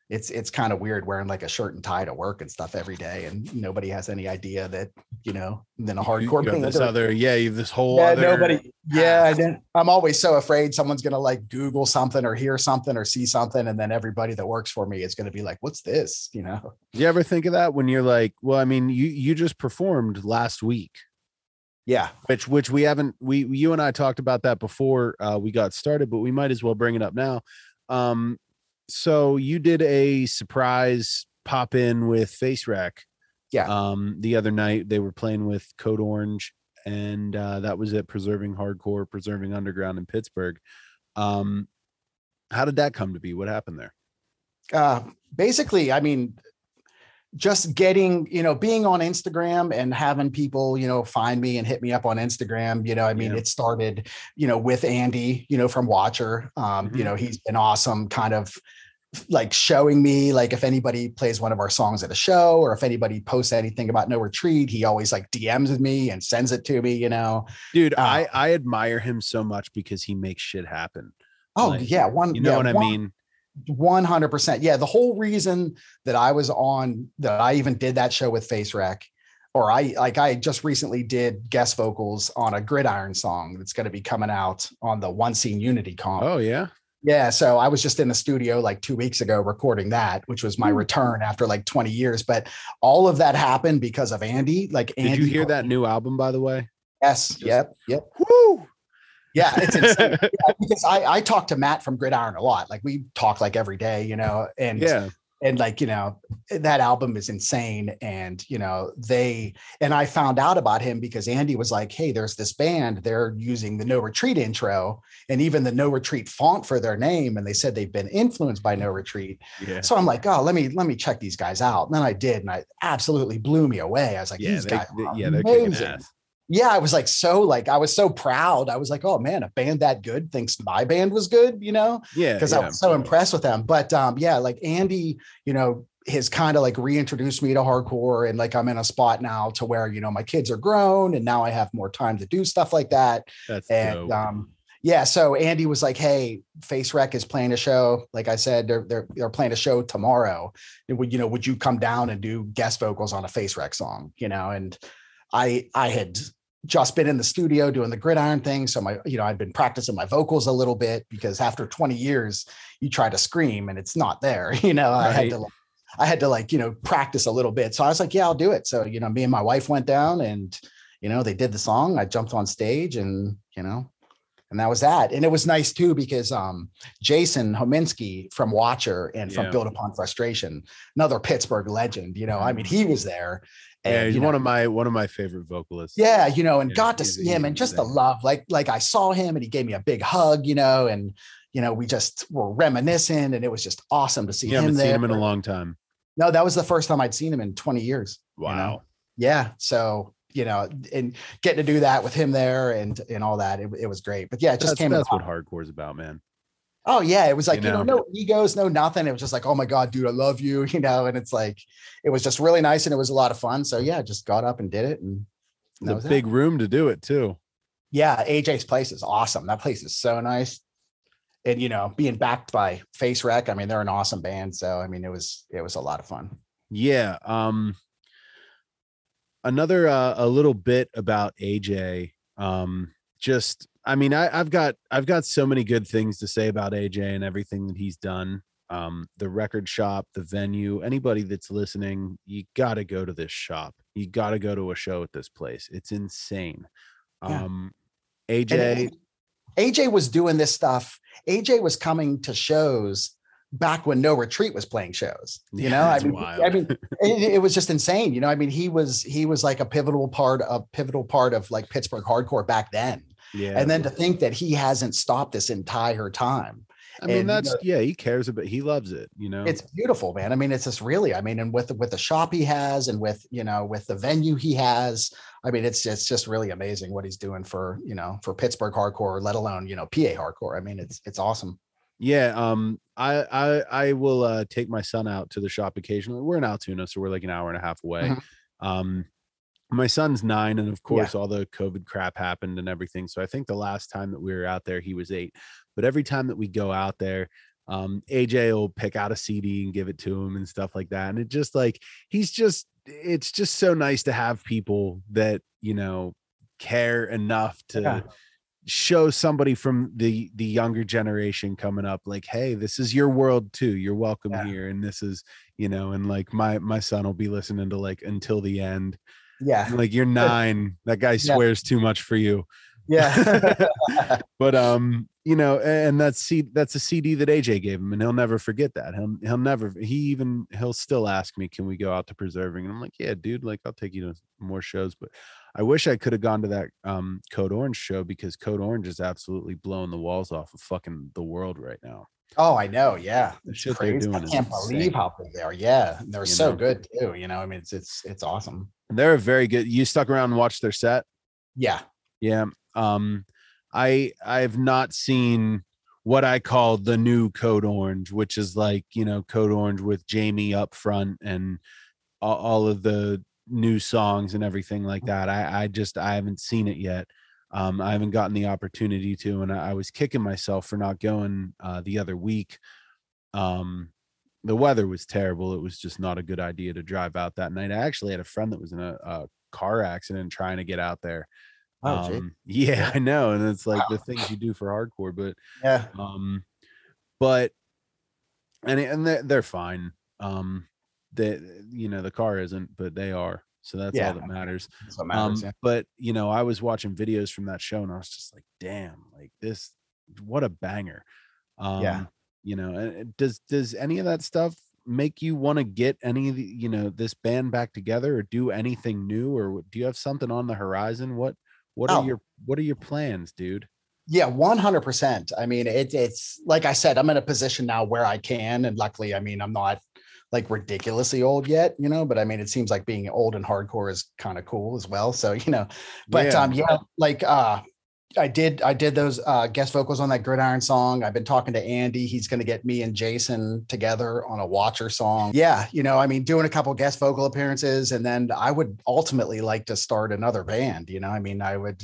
it's it's kind of weird wearing like a shirt and tie to work and stuff every day, and nobody has any idea that you know. Then a hardcore you this other, yeah, you this whole yeah, other. nobody. Yeah, I didn't, i'm always so afraid someone's gonna like Google something or hear something or see something, and then everybody that works for me is gonna be like, "What's this?" You know? You ever think of that when you're like, well, I mean, you you just performed last week, Yeah, which which we haven't we you and I talked about that before uh, we got started, but we might as well bring it up now. Um, so you did a surprise pop in with Face Wreck. Yeah. Um, the other night they were playing with Code Orange, and uh, that was at Preserving Hardcore, Preserving Underground in Pittsburgh. Um, how did that come to be? What happened there? uh, basically, I mean, just getting you know being on Instagram and having people you know find me and hit me up on Instagram. You know, I mean, Yeah. it started you know with Andy, you know, from Watcher. Um, Mhm. You know, he's been awesome, kind of like showing me like if anybody plays one of our songs at a show or if anybody posts anything about no retreat he always like dms with me and sends it to me you know Dude, Uh, I I admire him so much because he makes shit happen. oh Like, yeah one You know yeah, what I mean? 100% yeah the whole reason that i was on that i even did that show with face wreck or i like i just recently did guest vocals on a gridiron song that's going to be coming out on the one scene unity comp Oh yeah. Yeah, so I was just in the studio like two weeks ago recording that, which was my Hmm. return after like 20 years. But all of that happened because of Andy. Like, Did you hear that new album by the way? Yes. Just- yep. Yep. Woo! Yeah, it's insane. <laughs> Yeah, because I I talk to Matt from Gridiron a lot. Like we talk like every day, you know, and Yeah. and like you know that album is insane and you know they and i found out about him because andy was like hey there's this band they're using the no retreat intro and even the no retreat font for their name and they said they've been influenced by no retreat Yeah. so i'm like oh let me let me check these guys out and then i did and i absolutely blew me away i was like Yeah, these they, guys they- yeah, they're amazing ass. Yeah, I was like so like I was so proud. I was like, oh man, a band that good thinks my band was good, you know, Yeah. because yeah. I was so impressed with them. But um, yeah, like Andy, you know, has kind of like reintroduced me to hardcore, and like I'm in a spot now to where you know my kids are grown, and now I have more time to do stuff like that. That's And dope. um, yeah, so Andy was like, "Hey, Face Wreck is playing a show. Like I said, they're they're they're playing a show tomorrow. And would you know? Would you come down and do guest vocals on a Face Wreck song? You know?" And I I had just been in the studio doing the gridiron thing, so my you know I'd been practicing my vocals a little bit because after 20 years, you try to scream and it's not there. <laughs> You know, right. I had to. I had to like, you know, practice a little bit. So I was like, yeah, I'll do it. So, you know, me and my wife went down and, you know, they did the song. I jumped on stage and, you know, and that was that. And it was nice too because um, Jason Hominski from Watcher and from yeah. Built Upon Frustration, another Pittsburgh legend. You know, I mean, he was there. And, yeah, he's you know, one of my one of my favorite vocalists. Yeah, you know, and yeah, got to see him and just the love. Like like I saw him and he gave me a big hug. You know, and you know we just were reminiscing and it was just awesome to see you him there. Seen him in a long time. No, that was the first time I'd seen him in 20 years. Wow. You know? Yeah. So you know, and getting to do that with him there and and all that, it, it was great. But yeah, it just that's, came. That's what hardcore is about, man. Oh yeah, it was like you know, you know, no egos, no nothing. It was just like, oh my god, dude, I love you, <laughs> you know. And it's like, it was just really nice and it was a lot of fun. So yeah, just got up and did it, and the big that. room to do it too. Yeah, AJ's place is awesome. That place is so nice, and you know, being backed by Face Wreck, I mean, they're an awesome band. So I mean, it was it was a lot of fun. Yeah. Um, another uh, a little bit about AJ. Um, just I mean, I, have got I've got so many good things to say about AJ and everything that he's done. Um, the record shop, the venue, anybody that's listening, you got to go to this shop. You got to go to a show at this place. It's insane. Yeah. Um, AJ, AJ was doing this stuff. AJ was coming to shows back when No Retreat was playing shows. You yeah, know, I mean, wild. I mean, it, it, was just insane. You know, I mean, he was he was like a pivotal part of pivotal part of like Pittsburgh hardcore back then. Yeah. And then to think that he hasn't stopped this entire time. I mean, and, that's you know, yeah, he cares about he loves it, you know. It's beautiful, man. I mean, it's just really, I mean, and with with the shop he has and with you know, with the venue he has, I mean, it's it's just really amazing what he's doing for, you know, for Pittsburgh hardcore, let alone, you know, PA hardcore. I mean, it's it's awesome. Yeah, um, I I I will uh, take my son out to the shop occasionally. We're in Altoona, so we're like an hour and a half away. Mm-hmm. Um, my son's nine, and of course, yeah. all the COVID crap happened and everything. So I think the last time that we were out there, he was eight. But every time that we go out there, um, AJ will pick out a CD and give it to him and stuff like that. And it just like he's just it's just so nice to have people that you know care enough to. Yeah show somebody from the the younger generation coming up like hey this is your world too you're welcome yeah. here and this is you know and like my my son will be listening to like until the end yeah like you're <laughs> nine that guy swears yeah. too much for you yeah <laughs> but um you know and that's c that's a cd that aj gave him and he'll never forget that he'll he'll never he even he'll still ask me can we go out to preserving and i'm like yeah dude like i'll take you to more shows but I wish I could have gone to that um, Code Orange show because Code Orange is absolutely blowing the walls off of fucking the world right now. Oh, I know. Yeah, shit crazy. doing. I can't believe how big they are. Yeah, they're you so know? good too. You know, I mean, it's it's it's awesome. They're very good. You stuck around and watched their set. Yeah, yeah. Um, I I've not seen what I call the new Code Orange, which is like you know Code Orange with Jamie up front and all, all of the new songs and everything like mm. that. I, I just I haven't seen it yet. Um, I haven't gotten the opportunity to, and I, I was kicking myself for not going uh, the other week. Um, the weather was terrible. It was just not a good idea to drive out that night. I actually had a friend that was in a, a car accident trying to get out there. Oh, um, <laughs> yeah, I know, and it's like wow. the things you do for hardcore, but yeah, um, but and and they're, they're fine. Um, that you know the car isn't, but they are. So that's yeah. all that matters. What matters um, yeah. But you know, I was watching videos from that show, and I was just like, "Damn! Like this, what a banger!" Um, yeah. You know, does does any of that stuff make you want to get any of the, you know this band back together, or do anything new, or do you have something on the horizon? What what oh. are your what are your plans, dude? Yeah, 100%. I mean, it, it's like I said, I'm in a position now where I can. And luckily, I mean, I'm not like ridiculously old yet, you know, but I mean, it seems like being old and hardcore is kind of cool as well. So, <laughs> you know, but yeah. um, yeah, like uh, I did, I did those uh, guest vocals on that Gridiron song. I've been talking to Andy. He's going to get me and Jason together on a Watcher song. Yeah, you know, I mean, doing a couple guest vocal appearances, and then I would ultimately like to start another band. You know, I mean, I would,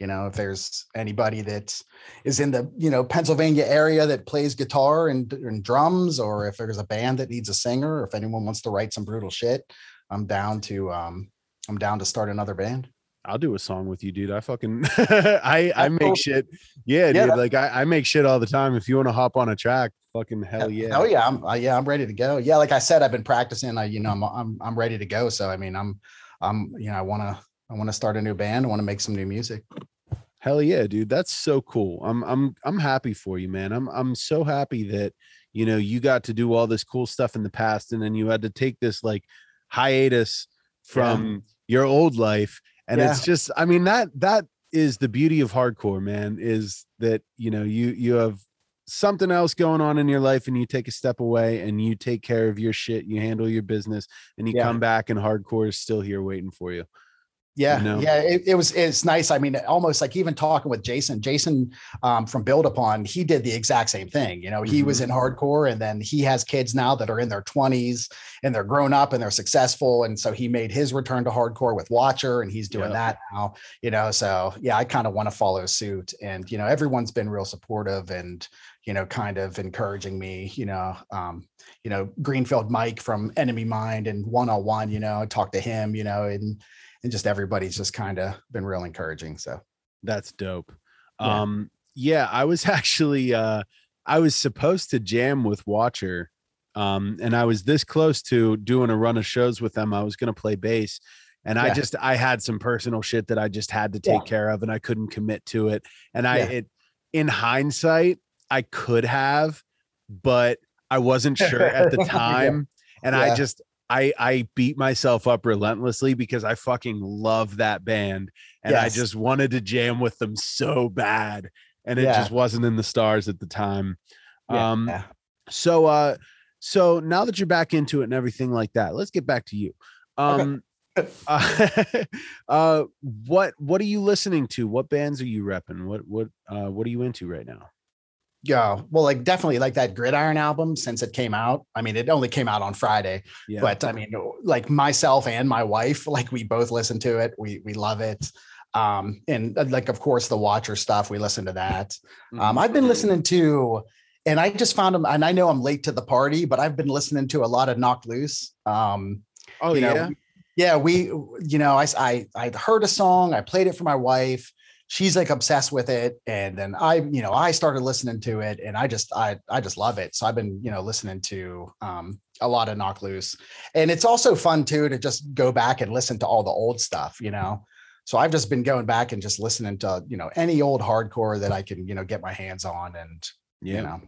You know, if there's anybody that is in the you know Pennsylvania area that plays guitar and, and drums, or if there's a band that needs a singer, or if anyone wants to write some brutal shit, I'm down to um I'm down to start another band. I'll do a song with you, dude. I fucking <laughs> I I make shit. Yeah, Yeah, dude. Like I, I make shit all the time. If you want to hop on a track, fucking hell yeah. Oh yeah, I'm uh, yeah, I'm ready to go. Yeah, like I said, I've been practicing. I you know I'm I'm I'm ready to go. So I mean, I'm I'm you know I want to I want to start a new band. I want to make some new music. Hell yeah, dude. That's so cool. I'm I'm I'm happy for you, man. I'm I'm so happy that you know you got to do all this cool stuff in the past and then you had to take this like hiatus from your old life and it's just I mean that that is the beauty of hardcore, man, is that you know you you have something else going on in your life and you take a step away and you take care of your shit, you handle your business and you Yeah. come back and hardcore is still here waiting for you. Yeah, know? yeah, it, it was it's nice. I mean, almost like even talking with Jason, Jason um, from Built Upon, he did the exact same thing. You know, he was Mm-hmm. in hardcore, and then he has kids now that are in their twenties and they're grown up and they're successful, and so he made his return to hardcore with Watcher, and he's doing Yeah. that now. You know, so yeah, I kind of want to follow suit, and you know, everyone's been real supportive and you know, kind of encouraging me. You know, um, you know, Greenfield Mike from Enemy Mind and One on One. You know, I talked to him. You know, and and just everybody's just kind of been real encouraging. So That's dope. Yeah. Um yeah, I was <laughs> actually uh I was supposed to jam with Watcher. Um and I was this close to doing a run of shows with them. I was going to play bass and I just I had some personal shit that I just had to take Yeah. care of and I couldn't commit to it. And I Yeah. it in hindsight, I could have, but I wasn't sure at the <laughs> Yeah. time and I just I I beat myself up relentlessly because I fucking love that band and I just wanted to jam with them so bad and it Yeah. just wasn't in the stars at the time. yeah, Um so uh so now that you're back into it and everything like that, let's get back to you. Um uh, <laughs> uh what what are you listening to? What bands are you repping? What what uh what are you into right now? Yeah, well, like definitely like that Gridiron album since it came out. I mean, it only came out on Friday, Yeah. but I mean, like myself and my wife, like we both listen to it. We we love it. Um, and uh, like of course the Watcher stuff, we listen to that. Mm-hmm. <laughs> Um, I've been listening to, and I just found them, and I know I'm late to the party, but I've been listening to a lot of Knocked Loose. Um, oh you know, yeah. yeah, we, you know, I, I, I heard a song, I played it for my wife. She's like obsessed with it. And then I, you know, I started listening to it and I just, I, I just love it. So I've been, you know, listening to um, a lot of Knocked Loose. And it's also fun too to just go back and listen to all the old stuff, you know. So I've just been going back and just listening to, you know, any old hardcore that I can, you know, get my hands on and, Yeah. you know.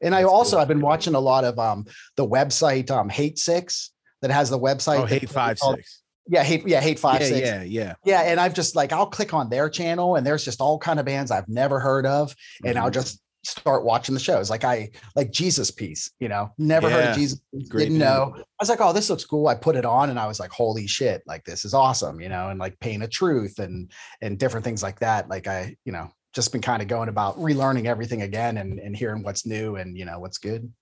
And I also cool. I've been watching a lot of um the website um Hate Six that has the website. Oh, hate five called- six. Yeah, hate yeah, hate five Yeah, six. yeah, yeah. Yeah, and I've just like I'll click on their channel and there's just all kind of bands I've never heard of, and I'll Mhm. just start watching the shows. Like I like Jesus Piece, you know, never heard of Jesus, great didn't know. I was like, oh, this looks cool. I put it on and I was like, holy shit, like this is awesome, you know, and like Pain of Truth and and different things like that. Like I, you know, just been kind of going about relearning everything again and and hearing what's new and you know what's good.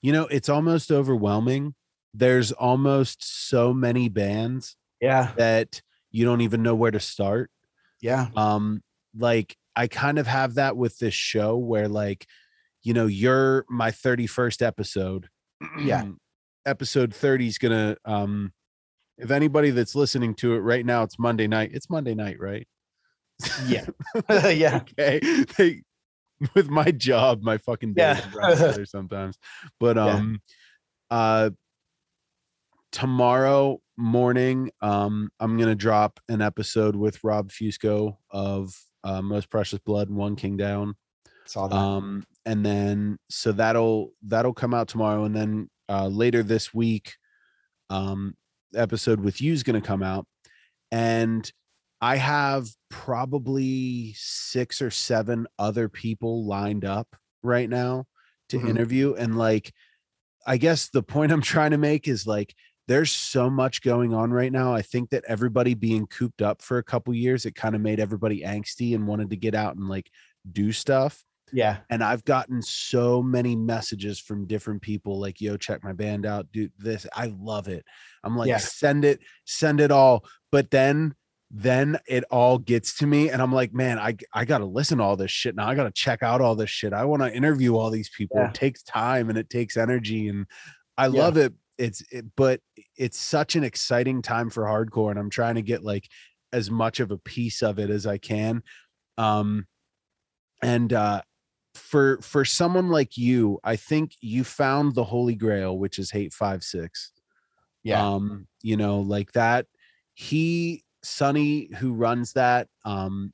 You know, it's almost overwhelming. There's almost so many bands Yeah, that you don't even know where to start. yeah, Um, like I kind of have that with this show where like, you know, you're my 31st episode. Yeah. <clears throat> episode 30 is gonna um if anybody that's listening to it right now, it's Monday night. It's Monday night, right? yeah, <laughs> <laughs> yeah. okay. They, with my job, my fucking days Yeah. <laughs> sometimes. But Yeah. um uh tomorrow morning, um, I'm gonna drop an episode with Rob Fusco of uh, Most Precious Blood and One King Down. Saw that. Um, and then so that'll that'll come out tomorrow, and then uh, later this week, um, episode with you is gonna come out, and I have probably six or seven other people lined up right now to Mhm. interview, and like, I guess the point I'm trying to make is like there's so much going on right now. I think that everybody being cooped up for a couple years, it kind of made everybody angsty and wanted to get out and like do stuff. yeah, And I've gotten so many messages from different people like, yo, check my band out, dude. This, I love it. I'm like, Yeah. send it, send it all. But then then it all gets to me and i'm like man i i gotta listen to all this shit now i gotta check out all this shit i want to interview all these people Yeah. it takes time and it takes energy and i Yeah. love it it's it, but it's such an exciting time for hardcore and i'm trying to get like as much of a piece of it as i can um and uh for for someone like you i think you found the holy grail which is hate five six Yeah. um you know like that he sonny who runs that um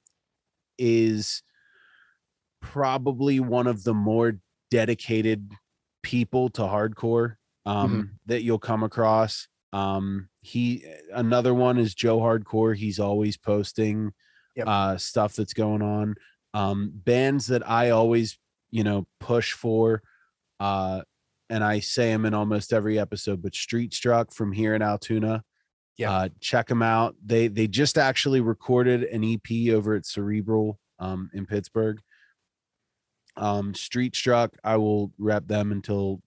is probably one of the more dedicated people to hardcore um Mm-hmm. that you'll come across um he another one is joe hardcore he's always posting Yep. uh stuff that's going on um bands that i always you know push for uh and i say them in almost every episode but street struck from here in altoona Yeah. uh check them out they they just actually recorded an ep over at cerebral um in pittsburgh um street struck i will rep them until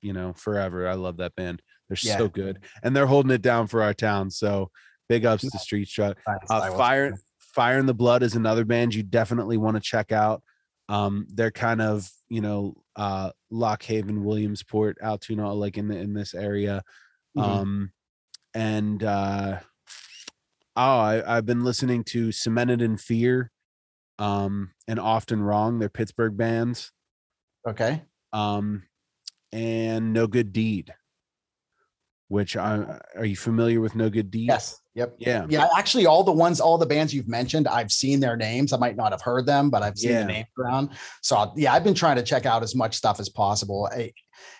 you know forever i love that band they're Yeah. so good and they're holding it down for our town so big ups to street struck Nice. uh, fire fire in the blood is another band you definitely want to check out um they're kind of you know uh lock haven williamsport altoona like in the in this area Mhm. um and uh oh I, i've been listening to cemented in fear um and often wrong they're pittsburgh bands okay. um and no good deed which i are you familiar with no good deed Yes. Yep. yeah Yeah, actually, all the ones, all the bands you've mentioned, I've seen their names. I might not have heard them, but I've seen Yeah. the names around. So yeah, I've been trying to check out as much stuff as possible. I,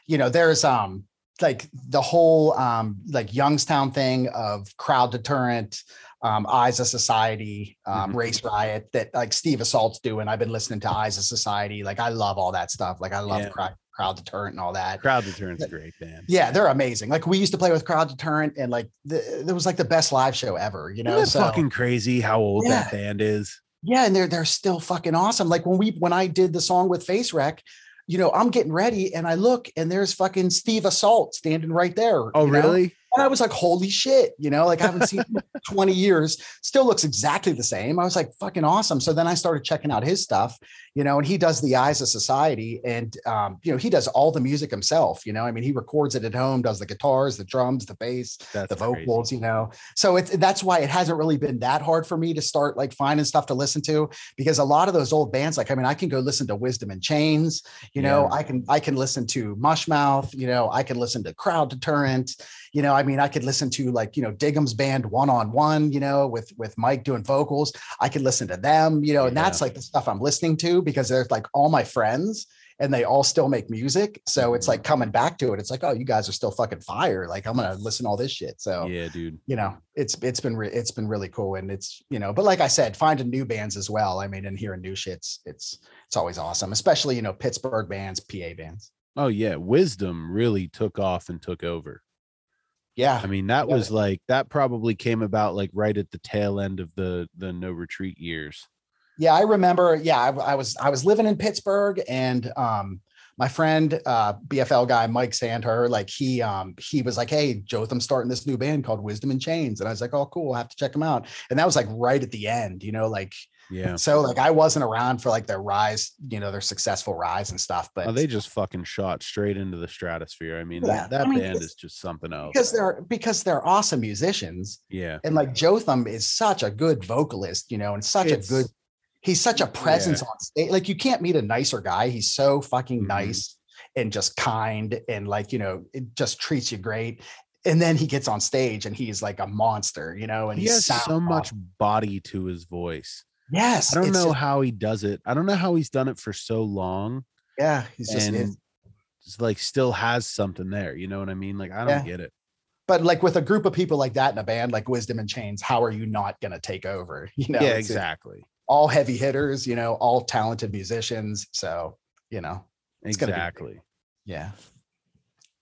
you know, there's um like the whole um like Youngstown thing of crowd deterrent, um, Eyes of Society, um, Mhm. Race Riot that like Steve Assault's doing. I've been listening to Eyes of Society. Like I love all that stuff. Like I love Yeah. crowd, crowd deterrent and all that. crowd deterrent's a great band Yeah, they're amazing. Like we used to play with Crowd Deterrent, and like the, it was like the best live show ever. You know, so fucking crazy how old that band is yeah, and they're they're still fucking awesome. Like when we when I did the song with Face Wreck, you know, I'm getting ready and I look and there's fucking Steve Assault standing right there. oh you know? really And I was like, holy shit, you know, like I haven't seen him in <laughs> 20 years, still looks exactly the same. I was like, fucking awesome. So then I started checking out his stuff, you know, and he does the Eyes of Society and, um, you know, he does all the music himself, you know, I mean, he records it at home, does the guitars, the drums, the bass, that's the crazy. vocals, you know. So it's that's why it hasn't really been that hard for me to start like finding stuff to listen to because a lot of those old bands, like I mean, I can go listen to Wisdom in Chains, you know, Yeah. I can I can listen to Mushmouth, you know, I can listen to Crowd Deterrent, you know, I mean, I could listen to like you know Digham's band one on one, you know, with with Mike doing vocals. I could listen to them, you know, and that's like the stuff I'm listening to because they're like all my friends and they all still make music. So it's like mm-hmm. coming back to it. It's like, oh, you guys are still fucking fire. Like I'm gonna listen to all this shit. So yeah dude you know, it's it's been re- it's been really cool, and it's you know, but like I said, finding new bands as well. I mean, and hearing new shits, it's it's always awesome, especially you know Pittsburgh bands, PA bands. oh yeah wisdom really took off and took over Yeah, i mean that Yeah. was like that probably came about like right at the tail end of the the no retreat years Yeah, I remember. Yeah, I, I was I was living in Pittsburgh, and um, my friend, uh, BFL guy Mike Sandher, like he um he was like, "Hey, Jotham's starting this new band called Wisdom in Chains," and I was like, "Oh, cool, I have to check them out." And that was like right at the end, you know, like yeah. so like I wasn't around for like their rise, you know, their successful rise and stuff, but oh, they just fucking shot straight into the stratosphere. I mean Yeah, that, that I mean, band is just something else because they're because they're awesome musicians, yeah. and like Jotham is such a good vocalist, you know, and such It's- a good he's such a presence Yeah. on stage. Like you can't meet a nicer guy. He's so fucking Mhm. nice and just kind and like, you know, it just treats you great. And then he gets on stage and he's like a monster, you know, and he has so much body to his voice Yes. i don't know how he does it i don't know how he's done it for so long yeah, he's just just like still has something there you know what i mean like i don't Yeah. get it but like with a group of people like that in a band like Wisdom in Chains, how are you not gonna take over? <laughs> You know, yeah exactly all heavy hitters, you know, all talented musicians. So, you know, It's gonna be exactly yeah.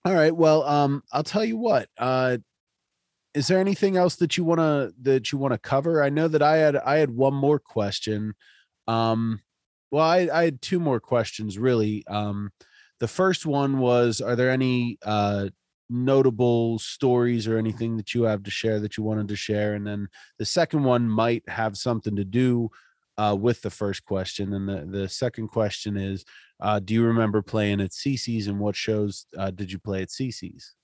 All right. Well, um, I'll tell you what. Uh, is there anything else that you want to that you want to cover? I know that I had I had one more question. Um, well, I, I had two more questions really. Um, the first one was: Are there any uh notable stories or anything that you have to share that you wanted to share. And then the second one might have something to do uh, with the first question. And the, the second question is uh, Do you remember playing at CC's and what shows uh, did you play at CC's?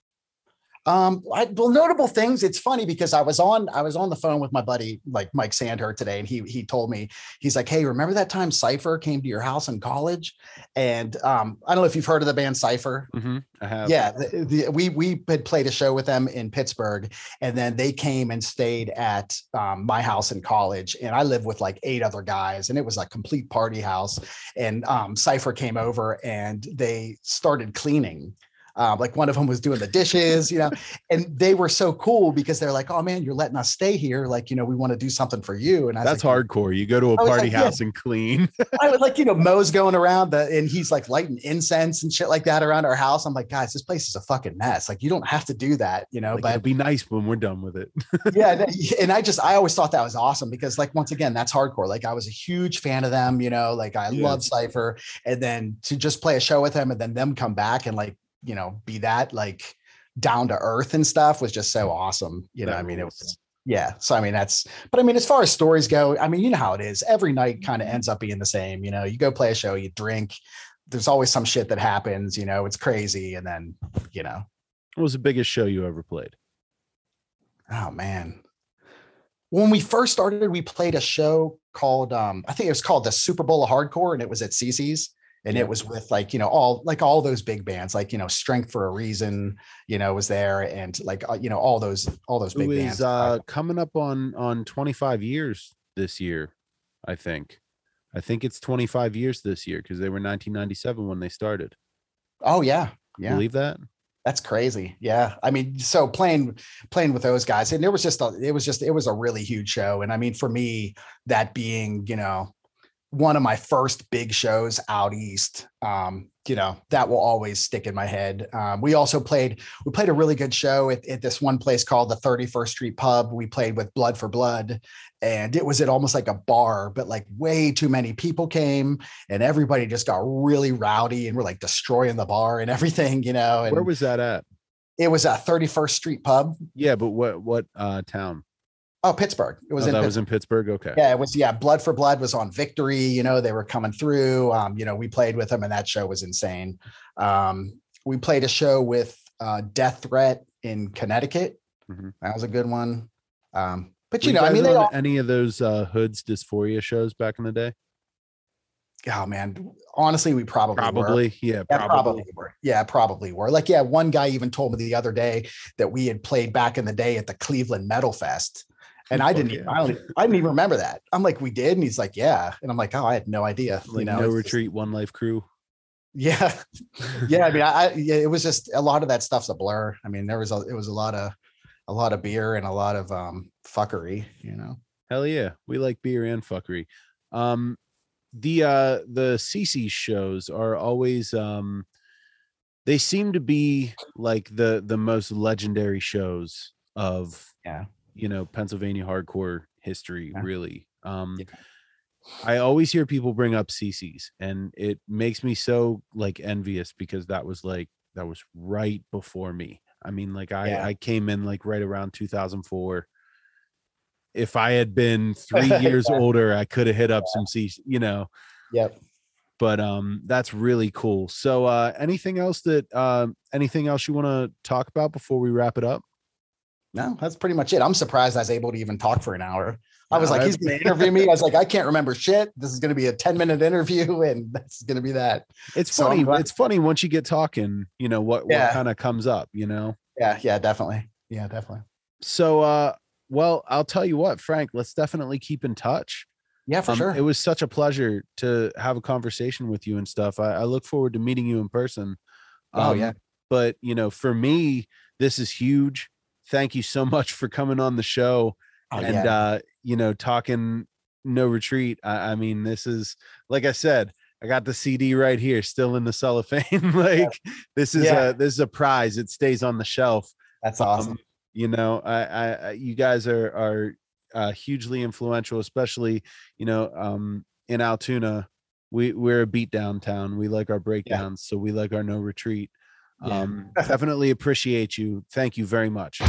Um, I, well, notable things. It's funny because I was on I was on the phone with my buddy like Mike Sandher today, and he he told me he's like, "Hey, remember that time Cipher came to your house in college?" And um, I don't know if you've heard of the band Cipher. Mm-hmm, I have. Yeah, the, the, we we had played a show with them in Pittsburgh, and then they came and stayed at um, my house in college, and I lived with like eight other guys, and it was a complete party house. And um, Cipher came over, and they started cleaning um, like one of them was doing the dishes, you know, and they were so cool because they're like, "Oh man, you're letting us stay here. Like, you know, we want to do something for you." And I that's like, hardcore. You go to a party like, house yeah. and clean. <laughs> I would like, you know, Mo's going around the, and he's like lighting incense and shit like that around our house. I'm like, guys, this place is a fucking mess. Like, you don't have to do that, you know. Like, but it'd be nice when we're done with it. <laughs> yeah, and I just, I always thought that was awesome because, like, once again, that's hardcore. Like, I was a huge fan of them. You know, like I yeah. love Cipher, and then to just play a show with them and then them come back and like you know, be that like down to earth and stuff was just so awesome. You know, I mean, it was yeah. So I mean, that's but I mean, as far as stories go, I mean, you know how it is. Every night kind of ends up being the same. You know, you go play a show, you drink. There's always some shit that happens. You know, it's crazy, and then you know. What was the biggest show you ever played? Oh man. When we first started, we played a show called um, I think it was called the Super Bowl of Hardcore, and it was at CC's and it was with like you know all like all those big bands like you know strength for a reason you know was there and like uh, you know all those all those big Who bands. uh coming up on on 25 years this year i think. I think it's 25 years this year because they were 1997 when they started. Oh yeah. Yeah. believe that? That's crazy. Yeah. I mean so playing playing with those guys and it was just a, it was just it was a really huge show. And i mean for me that being you know one of my first big shows out east. Um, you know, that will always stick in my head. Um, we also played, we played a really good show at, at, this one place called the 31st Street Pub. We played with Blood for Blood, and it was at almost like a bar, but like way too many people came and everybody just got really rowdy and we're like destroying the bar and <laughs> everything, you know. And Where was that at? It was at 31st Street Pub. Yeah, but what what uh town? Oh, Pittsburgh. It was oh, in that Pittsburgh. was in Pittsburgh. Okay. Yeah, it was. Yeah, Blood for Blood was on Victory. You know, they were coming through. Um, you know, we played with them, and that show was insane. Um, we played a show with uh, Death Threat in Connecticut. Mm-hmm. That was a good one. Um, but you were know, I mean, they all, any of those uh, Hoods Dysphoria shows back in the day? Oh man, honestly, we probably probably were. yeah, probably. Yeah, probably were. Yeah, probably were. Like, yeah, one guy even told me the other day that we had played back in the day at the Cleveland Metal Fest and I didn't, yeah. I, I didn't even remember that. I'm like, we did. And he's like, yeah. And I'm like, oh, I had no idea. Like you know, no retreat, just, one life crew. Yeah. <laughs> yeah. I mean, I, I, yeah, it was just a lot of that stuff's a blur. I mean, there was a, it was a lot of, a lot of beer and a lot of um fuckery, you know? Hell yeah. We like beer and fuckery. Um, the, uh, the CC shows are always, um, they seem to be like the, the most legendary shows of yeah you know Pennsylvania hardcore history yeah. really. Um yeah. I always hear people bring up CC's and it makes me so like envious because that was like that was right before me. I mean like I yeah. I came in like right around 2004. If I had been 3 <laughs> years older, I could have hit up some CC, you know. Yep. But um that's really cool. So uh anything else that uh, anything else you want to talk about before we wrap it up? No, that's pretty much it. I'm surprised I was able to even talk for an hour. I was no, like, he's going to interview me. I was like, I can't remember shit. This is going to be a 10 minute interview <laughs> and that's going to be that. It's so funny. It's funny once you get talking, you know, what, yeah. what kind of comes up, you know? Yeah. Yeah, definitely. Yeah, definitely. So, uh, well, I'll tell you what, Frank, let's definitely keep in touch. Yeah, for um, sure. It was such a pleasure to have a conversation with you and stuff. I, I look forward to meeting you in person. Oh, um, oh, yeah. But, you know, for me, this is huge thank you so much for coming on the show oh, and yeah. uh you know talking no retreat. I, I, mean this is like i said i got the cd right here still in the cellophane. <laughs> Like yeah. this is yeah. a this is a prize. It stays on the shelf. That's awesome. um, you know I, I you guys are are uh, hugely influential especially you know um in altoona. We we're a beat down town we like our breakdowns so we like our no retreat Um, definitely appreciate you. Thank you very much.